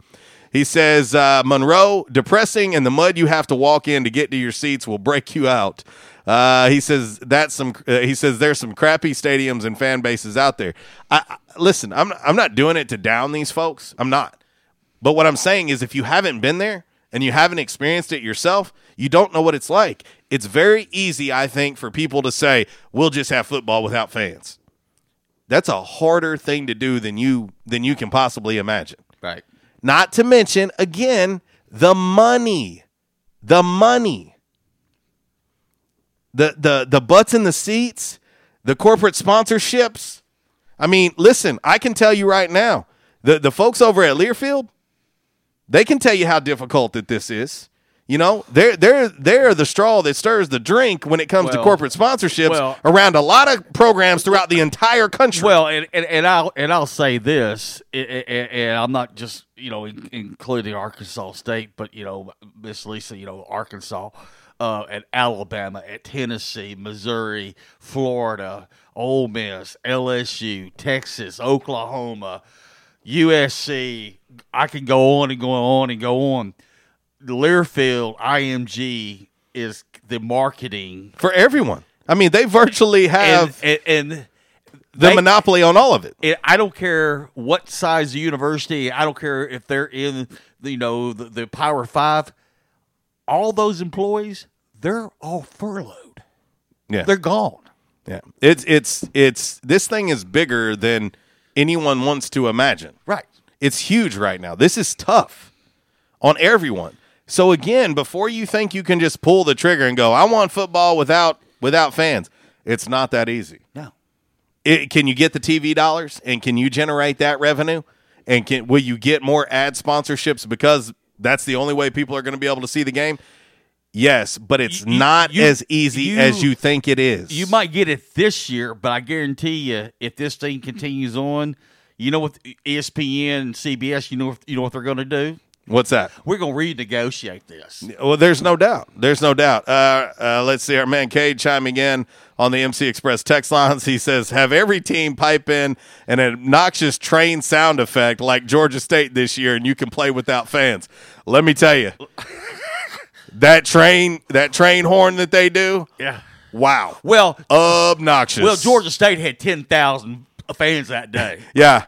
Speaker 10: He says, uh, Monroe, depressing, and the mud you have to walk in to get to your seats will break you out. Uh, he says that's some. Uh, he says there's some crappy stadiums and fan bases out there. I, I, listen, I'm I'm not doing it to down these folks. I'm not. But what I'm saying is, if you haven't been there and you haven't experienced it yourself, you don't know what it's like. It's very easy, I think, for people to say we'll just have football without fans. That's a harder thing to do than you than you can possibly imagine.
Speaker 11: Right.
Speaker 10: Not to mention, again, the money. The money. The the the butts in the seats, the corporate sponsorships. I mean, listen, I can tell you right now, the, the folks over at Learfield, they can tell you how difficult that this is. You know, they're they're they're the straw that stirs the drink when it comes to corporate sponsorships
Speaker 11: well-
Speaker 10: around a lot of programs throughout the entire country.
Speaker 11: Well, and, and, and I'll and I'll say this, and, and- I'm not just you know in, including Arkansas State, but you know Miss Lisa, you know Arkansas, uh, at Alabama, at Tennessee, Missouri, Florida, Ole Miss, LSU, Texas, Oklahoma, USC. I can go on and go on and go on. Learfield IMG is the marketing
Speaker 10: for everyone. I mean, they virtually have
Speaker 11: and, and, and
Speaker 10: the
Speaker 11: they-
Speaker 10: monopoly on all of it.
Speaker 11: it, I don't care what size the university. I don't care if they're in, the, you know, the, the Power Five. All those employees, they're all furloughed.
Speaker 10: Yeah,
Speaker 11: they're gone.
Speaker 10: Yeah, it's it's it's this thing is bigger than anyone wants to imagine.
Speaker 11: Right.
Speaker 10: It's huge right now. This is tough on everyone. So again, before you think you can just pull the trigger and go, I want football without without fans, it's not that easy.
Speaker 11: No.
Speaker 10: It, can you get the TV dollars and can you generate that revenue? And can will you get more ad sponsorships because that's the only way people are going to be able to see the game? Yes, but it's not
Speaker 11: you-
Speaker 10: as easy
Speaker 11: you-
Speaker 10: as you think it is.
Speaker 11: You might get it this year, but I guarantee you, if this thing continues on, you know what ESPN CBS, you know, you know what they're going to do.
Speaker 10: What's that?
Speaker 11: We're going to renegotiate this.
Speaker 10: Well, there's no doubt. There's no doubt. Uh, uh, let's see. Our man Cade chiming in on the MC Express text lines. He says, "Have every team pipe in an obnoxious train sound effect like Georgia State this year, and you can play without fans." Let me tell you, that train, that train horn that they do.
Speaker 11: Yeah.
Speaker 10: Wow.
Speaker 11: Well,
Speaker 10: obnoxious.
Speaker 11: Well, Georgia State had ten thousand fans that day.
Speaker 10: Yeah.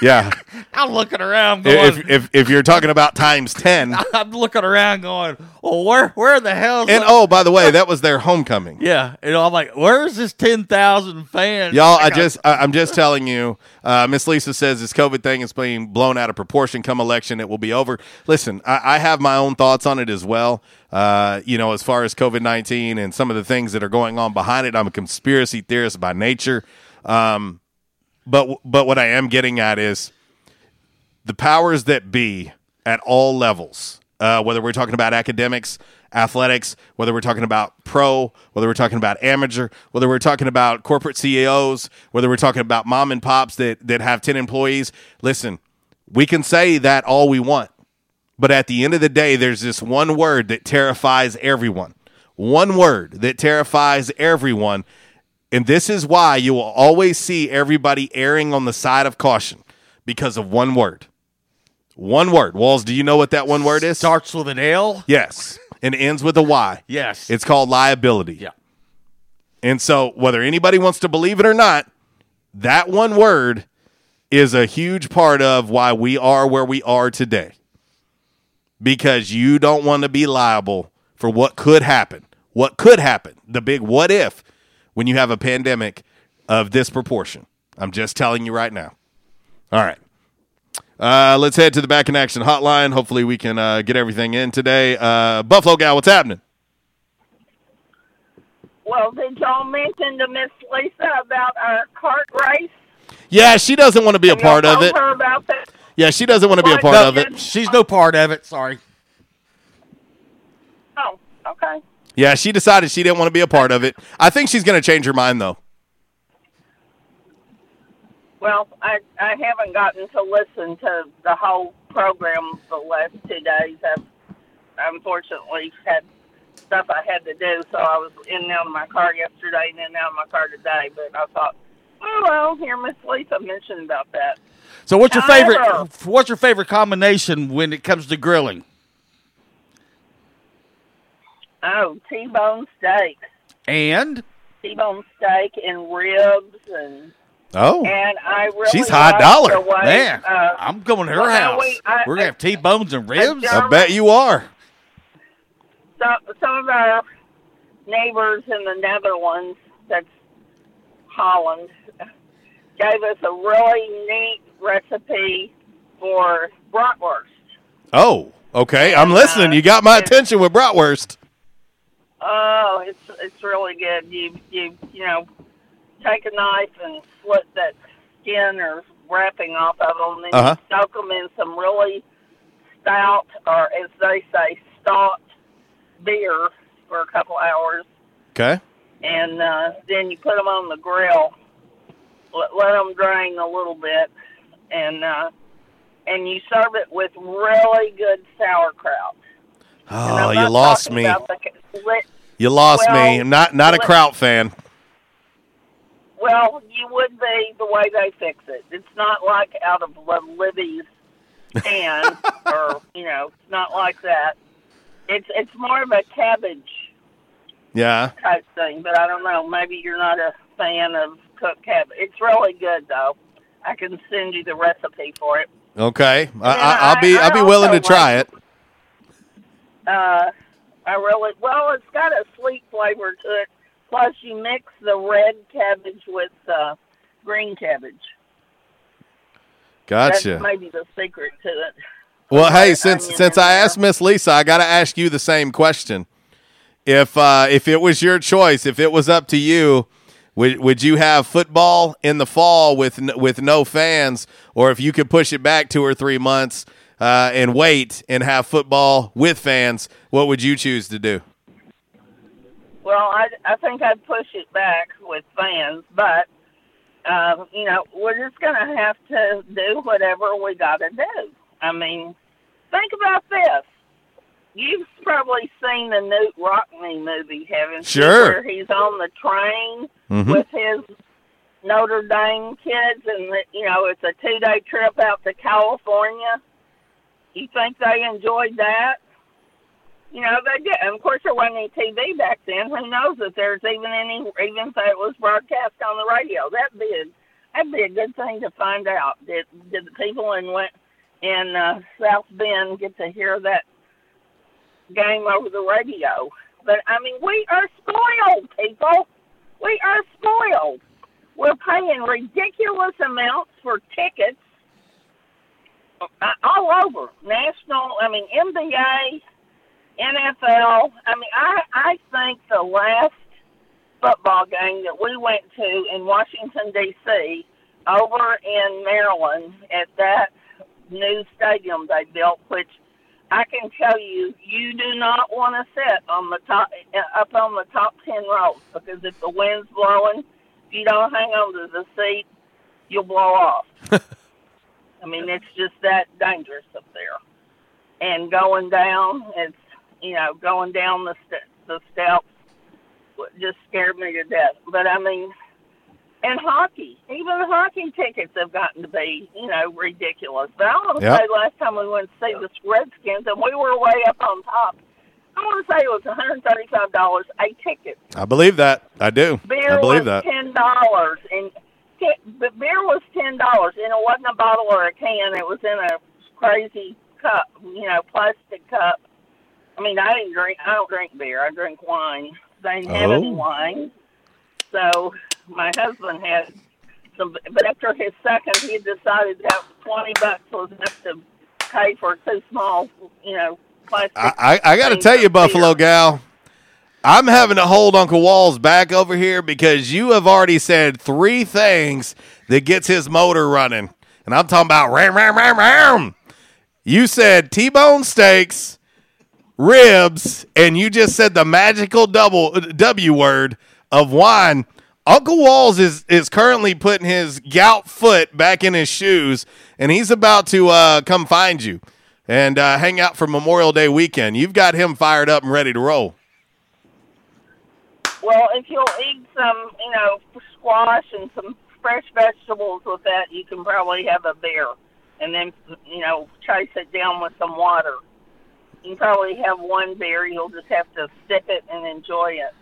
Speaker 10: Yeah.
Speaker 11: I'm looking around going.
Speaker 10: if, if if you're talking about times ten,
Speaker 11: I'm looking around going, well, where where the hell?
Speaker 10: and oh, by the way, that was their homecoming.
Speaker 11: yeah, you know, I'm like, where's this ten thousand fans?
Speaker 10: Y'all, I just, I, I'm just telling you. Uh, Miss Lisa says this COVID thing is being blown out of proportion. Come election, it will be over. Listen, I, I have my own thoughts on it as well. Uh, you know, as far as COVID 19 and some of the things that are going on behind it, I'm a conspiracy theorist by nature. Um, but but what I am getting at is the powers that be at all levels, uh, whether we're talking about academics, athletics, whether we're talking about pro, whether we're talking about amateur, whether we're talking about corporate CEOs, whether we're talking about mom and pops that, that have 10 employees. Listen, we can say that all we want, but at the end of the day, there's this one word that terrifies everyone. One word that terrifies everyone. And this is why you will always see everybody erring on the side of caution because of one word. One word. Walls, do you know what that one word is?
Speaker 11: Starts with an L.
Speaker 10: Yes. And ends with a Y.
Speaker 11: Yes.
Speaker 10: It's called liability.
Speaker 11: Yeah.
Speaker 10: And so, whether anybody wants to believe it or not, that one word is a huge part of why we are where we are today. Because you don't want to be liable for what could happen. What could happen? The big what if when you have a pandemic of this proportion. I'm just telling you right now. All right. Uh, let's head to the back in action hotline. Hopefully, we can uh, get everything in today. Uh, Buffalo gal, what's happening?
Speaker 25: Well, did y'all mention to Miss Lisa about our cart race?
Speaker 10: Yeah, she doesn't want to be a part of it.
Speaker 25: her about that.
Speaker 10: Yeah, she doesn't want to be a part
Speaker 11: No,
Speaker 10: of it.
Speaker 11: She's no part of it. Sorry.
Speaker 25: Oh, okay.
Speaker 10: Yeah, she decided she didn't want to be a part of it. I think she's going to change her mind though.
Speaker 25: Well, I I haven't gotten to listen to the whole program the last two days. I've unfortunately had stuff I had to do, so I was in and out of my car yesterday and in and out of my car today. But I thought, oh well, here Miss Lisa mentioned about that.
Speaker 11: So, what's your
Speaker 25: However-
Speaker 11: favorite? What's your favorite combination when it comes to grilling?
Speaker 25: Oh, T-bone steak,
Speaker 11: And
Speaker 25: T-bone steak and ribs and.
Speaker 10: Oh.
Speaker 25: And I really
Speaker 11: she's high dollar,
Speaker 25: way,
Speaker 11: man.
Speaker 25: uh,
Speaker 11: I'm going to her
Speaker 25: well,
Speaker 11: house.
Speaker 25: we-
Speaker 11: We're gonna have T-bones and ribs.
Speaker 10: I bet you are.
Speaker 25: some some of our neighbors in the Netherlands, that's Holland, gave us a really neat recipe for bratwurst.
Speaker 10: Oh, okay. I'm listening. You got my attention with bratwurst.
Speaker 25: Oh, it's it's really good. You you you know, take a knife and slit that skin or wrapping off of them, then
Speaker 10: Uh-huh.
Speaker 25: soak them in some really stout, or as they say, stout beer for a couple hours.
Speaker 10: Okay.
Speaker 25: and uh, then you put them on the grill. Let, let them drain a little bit, and uh, and you serve it with really good sauerkraut.
Speaker 10: Oh, you lost me.
Speaker 25: about the ca- lit-
Speaker 10: You lost me. I'm not not a kraut fan.
Speaker 25: Well, you would be the way they fix it. It's not like out of Libby's can, or you know, it's not like that. It's it's more of a cabbage
Speaker 10: Yeah.
Speaker 25: type thing, but I don't know. Maybe you're not a fan of cooked cabbage. It's really good though. I can send you the recipe for it.
Speaker 10: Okay. I, I, I'll be I'll be willing to try it.
Speaker 25: Uh, I really well. It's got a sweet flavor to it. Plus, you mix the red cabbage with uh, green cabbage.
Speaker 10: Gotcha.
Speaker 25: That's maybe the secret to it.
Speaker 10: Well, hey, since since I asked Miss Lisa, I got to ask you the same question. If uh, if it was your choice, if it was up to you, would would you have football in the fall with with no fans, or if you could push it back two or three months uh, and wait and have football with fans, what would you choose to do?
Speaker 25: Well, I, I think I'd push it back with fans, but uh, you know we're just going to have to do whatever we got to do. I mean, think about this. You've probably seen the Knute Rockne movie, haven't you?
Speaker 10: Sure.
Speaker 25: Where he's on the train
Speaker 10: Mhm.
Speaker 25: with his Notre Dame kids, and you know it's a two-day trip out to California. You think they enjoyed that? You know, they did. And of course, there wasn't any TV back then. Who knows if there's even any, even if it was broadcast on the radio? That'd be a, that'd be a good thing to find out. Did did the people in Went in uh, South Bend get to hear that game over the radio? But I mean, we are spoiled, people. We are spoiled. We're paying ridiculous amounts for tickets all over national. I mean, NBA, NFL. I mean, I I think the last football game that we went to in Washington D.C. over in Maryland at that new stadium they built, which I can tell you, you do not want to sit on the top uh, up on the top ten rows because if the wind's blowing, if you don't hang on to the seat, you'll blow off. I mean, it's just that dangerous up there. And going down, it's you know going down the st- the steps just scared me to death. But I mean, and hockey, even the hockey tickets have gotten to be you know ridiculous. But I want to
Speaker 10: Yep.
Speaker 25: say last time we went to see the Redskins, and we were way up on top. I want to say it was one hundred thirty-five dollars a ticket.
Speaker 10: I believe that. I do.
Speaker 25: Beer
Speaker 10: I believe that.
Speaker 25: ten dollars, and t- but beer was ten dollars, and it wasn't a bottle or a can. It was in a crazy cup, you know, plastic cup. I mean, I didn't drink. I don't drink beer. I drink wine. They didn't have any
Speaker 10: Oh.
Speaker 25: wine, so my husband had some. But after his second, he decided that twenty bucks was enough to pay for two small, you know, plastic.
Speaker 10: I, I, I got to tell you,
Speaker 25: beer.
Speaker 10: Buffalo gal, I'm having to hold Uncle Walls back over here because you have already said three things that gets his motor running, and I'm talking about ram, ram, ram, ram. You said T-bone steaks, ribs, and you just said the magical double W word of wine. Uncle Walls is is currently putting his gout foot back in his shoes, and he's about to uh, come find you and uh, hang out for Memorial Day weekend. You've got him fired up and ready to roll.
Speaker 25: Well, if you'll eat some, you know, squash and some fresh vegetables with that, you can probably have a beer, and then you know, chase it down with some water. You probably have one beer. You'll just have to sip it and enjoy it.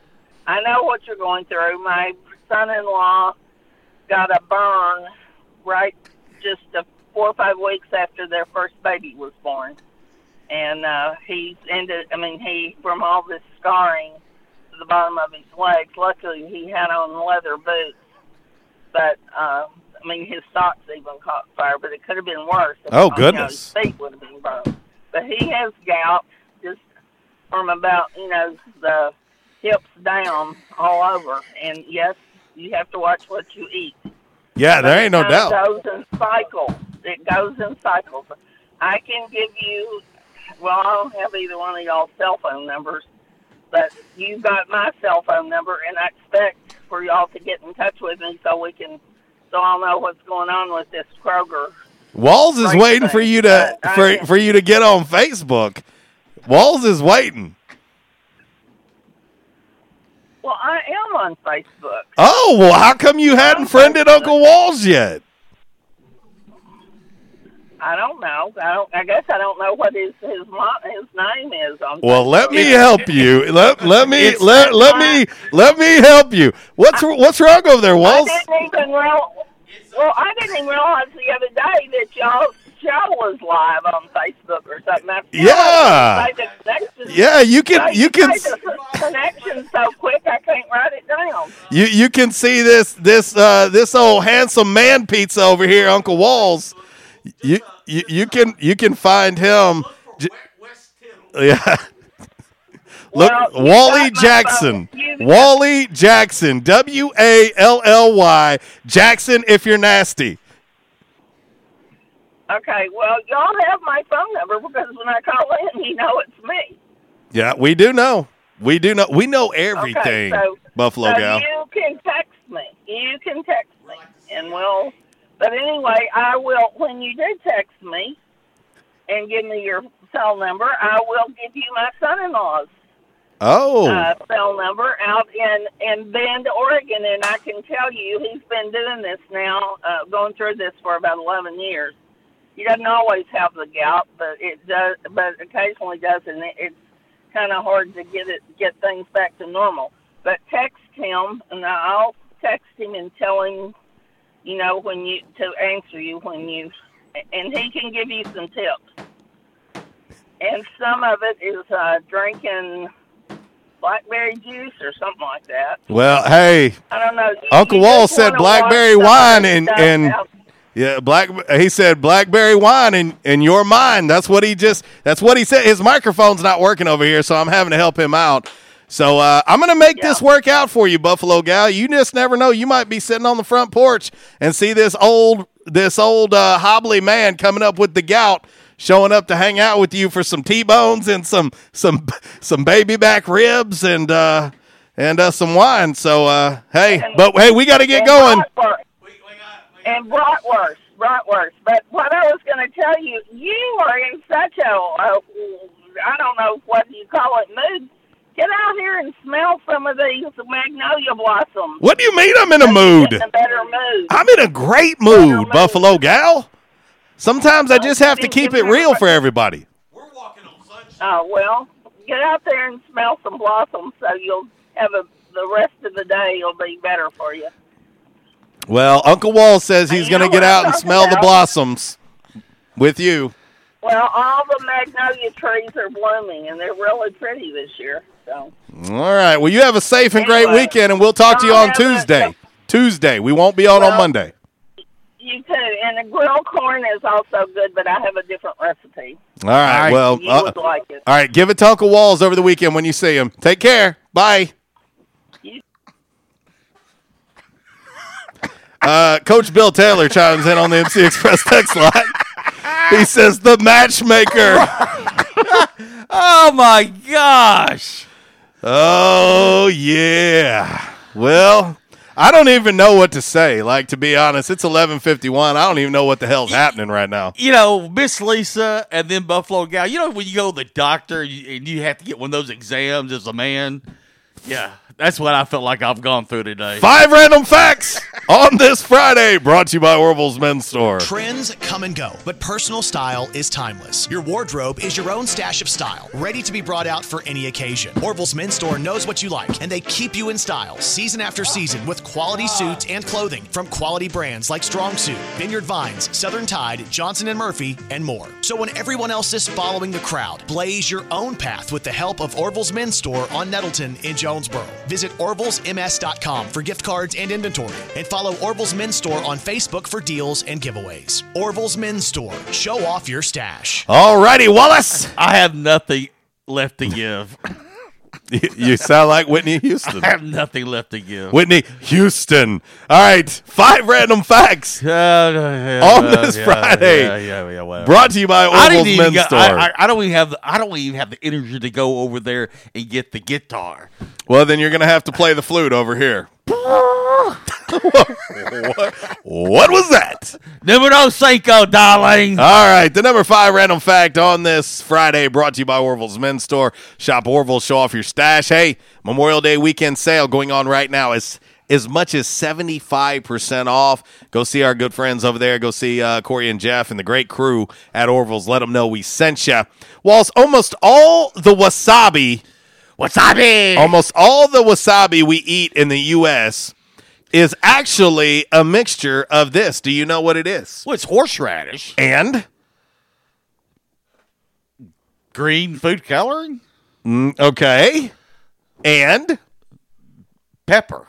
Speaker 25: I know what you're going through. My son-in-law got a burn right just a four or five weeks after their first baby was born, and uh, he's ended. I mean, he from all this scarring the bottom of his legs. Luckily, he had on leather boots, but uh, I mean, his socks even caught fire. But it could have been worse. if,
Speaker 10: Oh,
Speaker 25: you know,
Speaker 10: goodness.
Speaker 25: his feet would have been burned. But he has gout, just from about you know the hips down all over. And yes, you have to watch what you eat.
Speaker 10: Yeah, there ain't no
Speaker 25: But it
Speaker 10: doubt.
Speaker 25: goes in cycles. It goes in cycles. I can give you. Well, I don't have either one of y'all's cell phone numbers, but you got my cell phone number, and I expect for y'all to get in touch with me so we can, so I'll know what's going on with this Kroger.
Speaker 10: Walls is waiting for you to
Speaker 25: but
Speaker 10: for for you to get on Facebook. Walls is waiting.
Speaker 25: Well, I am on Facebook.
Speaker 10: Oh, well, how come you hadn't friended Uncle Walls yet?
Speaker 25: I don't know. I don't. I guess I don't know what his his mo- his name is on.
Speaker 10: Well, let me help you. Let let me
Speaker 25: It's-
Speaker 10: let let me let me help you. What's what's wrong over there,
Speaker 25: I
Speaker 10: Walls?
Speaker 25: didn't even real. Well, I didn't even realize the other day that y'all's show was live on Facebook or something. I feel
Speaker 10: Yeah.
Speaker 25: like the connection-
Speaker 10: Yeah, you can-
Speaker 25: Like,
Speaker 10: you can
Speaker 25: connection so quick I can't write it down.
Speaker 10: You you can see this this uh this old handsome man pizza over here, Uncle Walls. You you, you can you can find him. Yeah. Look,
Speaker 25: Well,
Speaker 10: Wally Jackson. Wally Jackson. W A L L Y Jackson. If you're nasty.
Speaker 25: Okay, well, y'all have my phone number because when I call in, you know it's me.
Speaker 10: Yeah, we do know. We do know. We know everything.
Speaker 25: Okay, so,
Speaker 10: Buffalo
Speaker 25: so
Speaker 10: gal.
Speaker 25: you can text me. You can text me, and we'll. But anyway, I will. When you do text me and give me your cell number, I will give you my son-in-law's
Speaker 10: Oh.
Speaker 25: uh, cell number out in in Bend, Oregon, and I can tell you he's been doing this now, uh, going through this for about eleven years. He doesn't always have the gout, but it does, but occasionally does, and it, it's kind of hard to get it get things back to normal. But text him, and I'll text him and tell him, you know, when you to answer you when you, and he can give you some tips. And some of it is uh, drinking blackberry juice or something like that.
Speaker 10: Well, hey,
Speaker 25: I don't know. You-
Speaker 10: Uncle
Speaker 25: you
Speaker 10: Wall said blackberry wine and and
Speaker 25: out.
Speaker 10: yeah, black. He said blackberry wine in in your mind. That's what he just. That's what he said. His microphone's not working over here, so I'm having to help him out. So uh, I'm gonna make this work out for you, Buffalo gal. You just never know. You might be sitting on the front porch and see this old this old uh, hobbly man coming up with the gout, showing up to hang out with you for some T-bones and some some some baby back ribs and uh, and uh, some wine. So uh, hey, but hey, we got to get
Speaker 25: And
Speaker 10: going.
Speaker 25: bratwurst. And bratwurst, bratwurst. But what I was going to tell you, you are in such a, a, I don't know what you call it, mood. Get out here and smell some of these magnolia blossoms.
Speaker 10: What do you mean I'm in a
Speaker 25: Get
Speaker 10: mood?
Speaker 25: in a better mood.
Speaker 10: I'm in a great mood, Buffalo gal. Sometimes I just have to keep it real for everybody.
Speaker 25: Oh well, get out there and smell some blossoms, so you'll have a the rest of the day will be better for you.
Speaker 10: Well, Uncle Wall says he's going to get out and
Speaker 25: talking
Speaker 10: smell the blossoms with you.
Speaker 25: Well, all the magnolia trees are blooming, and they're really pretty this year. So
Speaker 10: All right. Well, you have a safe and great weekend, and we'll talk to you on
Speaker 25: have a-
Speaker 10: Tuesday. Tuesday. We won't be on on Monday.
Speaker 25: you too. And the grilled corn is also good, but I have a different recipe.
Speaker 10: All right. Well,
Speaker 25: you
Speaker 10: uh,
Speaker 25: would like it.
Speaker 10: all right. Give it to Uncle Walls over the weekend when you see him. Take care. Bye. Uh, Coach Bill Taylor chimes in on the MC Express text line. He says the matchmaker.
Speaker 11: oh my gosh.
Speaker 10: Oh yeah. Well, I don't even know what to say. Like to be honest, it's eleven fifty one. I don't even know what the hell's happening right now.
Speaker 11: You know, Miss Lisa and then Buffalo Gal. You know when you go to the doctor and you, and you have to get one of those exams as a man. Yeah, that's what I felt like I've gone through today.
Speaker 10: Five random facts on this Friday, brought to you by Orville's Men's Store.
Speaker 26: Trends come and go, but personal style is timeless. Your wardrobe is your own stash of style, ready to be brought out for any occasion. Orville's Men's Store knows what you like, and they keep you in style season after season with quality suits and clothing from quality brands like Strong Suit, Vineyard Vines, Southern Tide, Johnston & Murphy, and more. So when everyone else is following the crowd, blaze your own path with the help of Orville's Men's Store on Nettleton in Jonesboro. Visit orvillesms.com for gift cards and inventory, and follow Orville's Men's Store on Facebook for deals and giveaways. Orville's Men's Store. Show off your stash.
Speaker 10: All righty, Wallace.
Speaker 11: I have nothing left to give.
Speaker 10: you sound like Whitney Houston.
Speaker 11: I have nothing left to give.
Speaker 10: Whitney Houston. All right, five random facts on this
Speaker 11: yeah,
Speaker 10: Friday.
Speaker 11: yeah, yeah, yeah.
Speaker 10: Brought to you by Orville's Men's
Speaker 11: go-
Speaker 10: Store.
Speaker 11: I, I, I don't even have. The, I don't even have the energy to go over there and get the guitar.
Speaker 10: well, then you're going to have to play the flute over here. What, what was that?
Speaker 11: Numero cinco, darling.
Speaker 10: All right, the number five random fact on this Friday brought to you by Orville's Men's Store. Shop Orville, show off your stash. Hey, Memorial Day weekend sale going on right now is as much as 75% off. Go see our good friends over there. Go see uh, Corey and Jeff and the great crew at Orville's. Let them know we sent you. Whilst almost all the wasabi,
Speaker 11: wasabi,
Speaker 10: almost all the wasabi we eat in the U.S. is actually a mixture of this. Do you know what it is?
Speaker 11: Well, it's horseradish
Speaker 10: and
Speaker 11: green food coloring.
Speaker 10: Mm, okay. And
Speaker 11: pepper.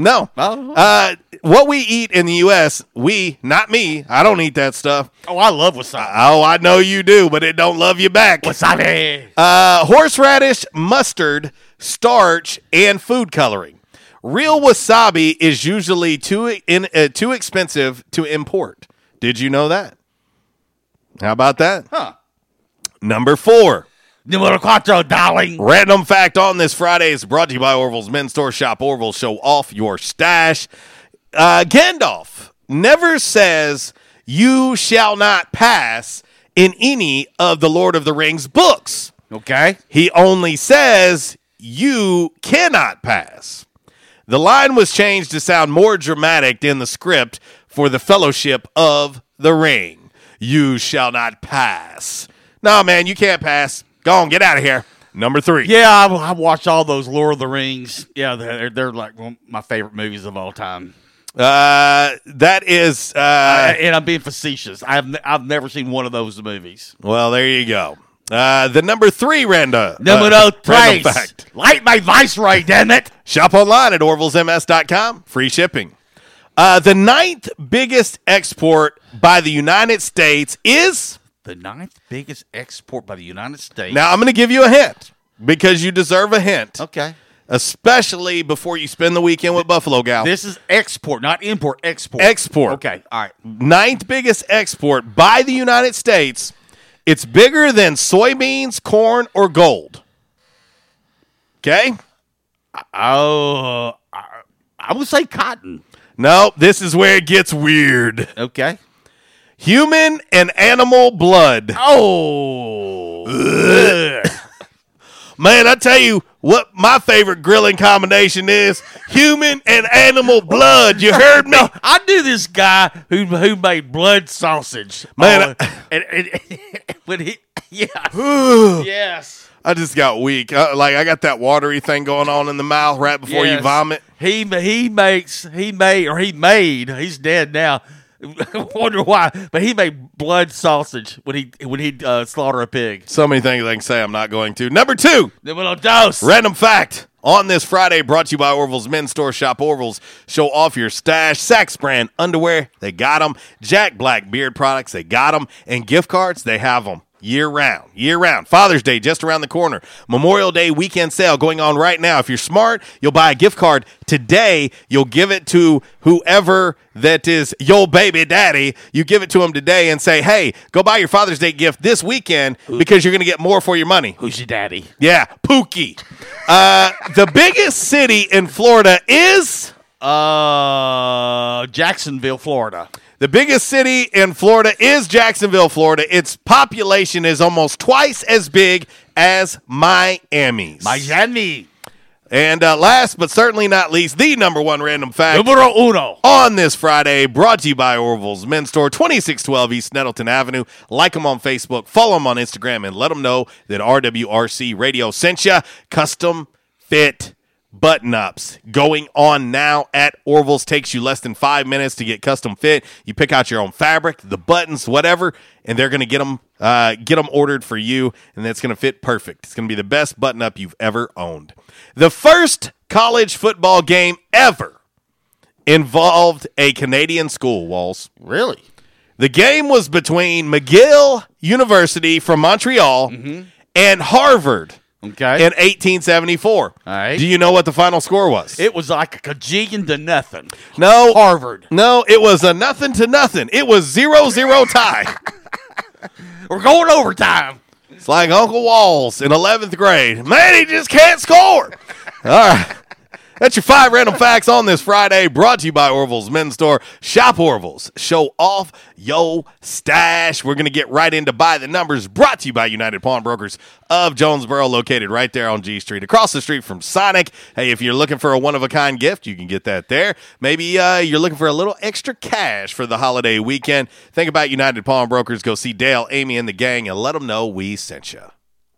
Speaker 10: No. Uh, what we eat in the U.S., we, not me, I don't eat that stuff.
Speaker 11: Oh, I love wasabi.
Speaker 10: Oh, I know you do, but it don't love you back.
Speaker 11: Wasabi.
Speaker 10: Uh, horseradish, mustard, starch, and food coloring. Real wasabi is usually too in, uh, too expensive to import. Did you know that? How about that?
Speaker 11: Huh.
Speaker 10: Number four.
Speaker 11: Numero cuatro, darling.
Speaker 10: Random fact on this Friday is brought to you by Orville's Men's Store. Shop Orville, show off your stash. Uh, Gandalf never says, You shall not pass in any of the Lord of the Rings books.
Speaker 11: Okay.
Speaker 10: He only says, You cannot pass. The line was changed to sound more dramatic in the script for the Fellowship of the Ring. You shall not pass. No, man, you can't pass. Go on, get out of here. Number three.
Speaker 11: Yeah, I, I watched all those Lord of the Rings. Yeah, they're, they're like one of my favorite movies of all time.
Speaker 10: Uh, that is. Uh,
Speaker 11: and I'm being facetious. I've I've never seen one of those movies.
Speaker 10: well, there you go. Uh, the number three, Randa.
Speaker 11: Numero
Speaker 10: uh, random fact.
Speaker 11: Light my viceroy, damn it.
Speaker 10: Shop online at orvillesms.com. Free shipping. Uh, the ninth biggest export by the United States is.
Speaker 11: The ninth biggest export by the United States.
Speaker 10: Now, I'm going to give you a hint because you deserve a hint.
Speaker 11: Okay.
Speaker 10: especially before you spend the weekend with Buffalo Gal.
Speaker 11: This is export, not import. Export.
Speaker 10: Export.
Speaker 11: Okay. All right.
Speaker 10: Ninth biggest export by the United States. It's bigger than soybeans, corn, or gold. Okay?
Speaker 11: Oh, I, I would say cotton.
Speaker 10: No, this is where it gets weird.
Speaker 11: Okay.
Speaker 10: Human and animal blood.
Speaker 11: Oh.
Speaker 10: Man, I tell you what my favorite grilling combination is human and animal blood. You heard me?
Speaker 11: I knew this guy who who made blood sausage.
Speaker 10: Man,
Speaker 11: Oh, and, and, when he yeah. yes.
Speaker 10: I just got weak. Uh, like I got that watery thing going on in the mouth right before you vomit.
Speaker 11: He he makes he made or he made he's dead now. Wonder why, but he made blood sausage when he when he uh, slaughter a pig.
Speaker 10: So many things I can say I'm not going to. Number two.
Speaker 11: Then we'll dose.
Speaker 10: Random fact on this Friday, brought to you by Orville's Men's Store. Shop Orville's. Show off your stash. Saxx brand underwear, they got them. Jack Black beard products, they got them. And gift cards, they have them. Year round, year round. Father's Day just around the corner. Memorial Day weekend sale going on right now. If you're smart, you'll buy a gift card today. You'll give it to whoever that is your baby daddy. You give it to him today and say, hey, go buy your Father's Day gift this weekend because you're going to get more for your money.
Speaker 11: Who's your daddy?
Speaker 10: Yeah, Pookie. Uh, the biggest city in Florida is
Speaker 11: Uh, Jacksonville, Florida.
Speaker 10: The biggest city in Florida is Jacksonville, Florida. Its population is almost twice as big as Miami's.
Speaker 11: Miami.
Speaker 10: And uh, last but certainly not least, the number one random fact
Speaker 11: Numero uno.
Speaker 10: on this Friday, brought to you by Orville's Men's Store, 2612 East Nettleton Avenue. Like them on Facebook, follow them on Instagram, and let them know that RWRC Radio sent you. Custom fit button ups going on now at Orville's. Takes you less than five minutes to get custom fit. You pick out your own fabric, the buttons, whatever, and they're going to get them uh, get them ordered for you, and that's going to fit perfect. It's going to be the best button up you've ever owned. The first college football game ever involved a Canadian school, Walls.
Speaker 11: Really?
Speaker 10: The game was between McGill University from Montreal and Harvard
Speaker 11: Okay.
Speaker 10: in 1874.
Speaker 11: All right.
Speaker 10: Do you know what the final score was?
Speaker 11: It was like a kajillion to nothing.
Speaker 10: no.
Speaker 11: Harvard.
Speaker 10: No, it was a nothing to nothing. It was zero zero tie.
Speaker 11: We're going overtime.
Speaker 10: It's like Uncle Walls in 11th grade. Man, he just can't score. All right. That's your five random facts on this Friday, brought to you by Orville's Men's Store. Shop Orville's. Show off yo stash. We're going to get right into By the Numbers, brought to you by United Pawnbrokers of Jonesboro, located right there on G Street, across the street from Sonic. Hey, if you're looking for a one of a kind gift, you can get that there. Maybe uh, you're looking for a little extra cash for the holiday weekend. Think about United Pawnbrokers. Go see Dale, Amy, and the gang, and let them know we sent you.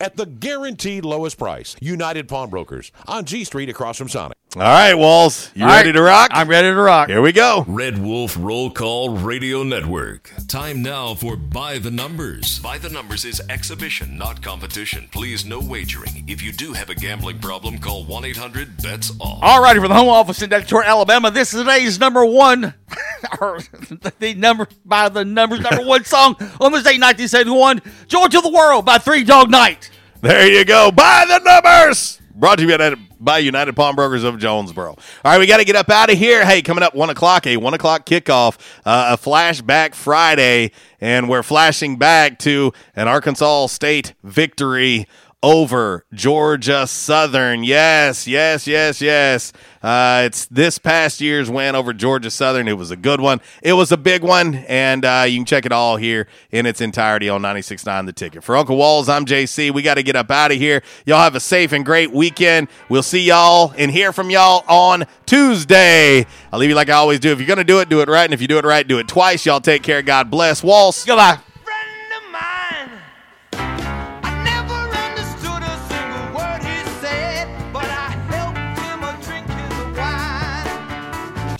Speaker 27: at the guaranteed lowest price. United Pawnbrokers on G Street across from Sonic.
Speaker 10: All right, Walls, you
Speaker 11: All
Speaker 10: ready
Speaker 11: right.
Speaker 10: to rock?
Speaker 11: I'm ready to rock.
Speaker 10: Here we go.
Speaker 28: Red Wolf Roll Call Radio Network. Time now for By the Numbers.
Speaker 29: By the Numbers is exhibition, not competition. Please, no wagering. If you do have a gambling problem, call 1 800 BETS OFF.
Speaker 11: All righty, for the home office in Detroit, Alabama, this is today's number one, or the number by the numbers number one song on this day, 1971, "Joy to the World" by Three Dog Night.
Speaker 10: There you go. By the numbers. Brought to you by- United Pawnbrokers of Jonesboro. All right, we got to get up out of here. Hey, coming up one o'clock, a one o'clock kickoff, uh, a flashback Friday, and we're flashing back to an Arkansas State victory over Georgia Southern. Yes, yes, yes, yes. Uh, it's this past year's win over Georgia Southern. It was a good one. It was a big one, and uh, you can check it all here in its entirety on 96.9 The Ticket. For Uncle Walls, I'm JC. We got to get up out of here. Y'all have a safe and great weekend. We'll see y'all and hear from y'all on Tuesday. I'll leave you like I always do. If you're going to do it, do it right. And if you do it right, do it twice. Y'all take care. God bless. Walls.
Speaker 11: Goodbye.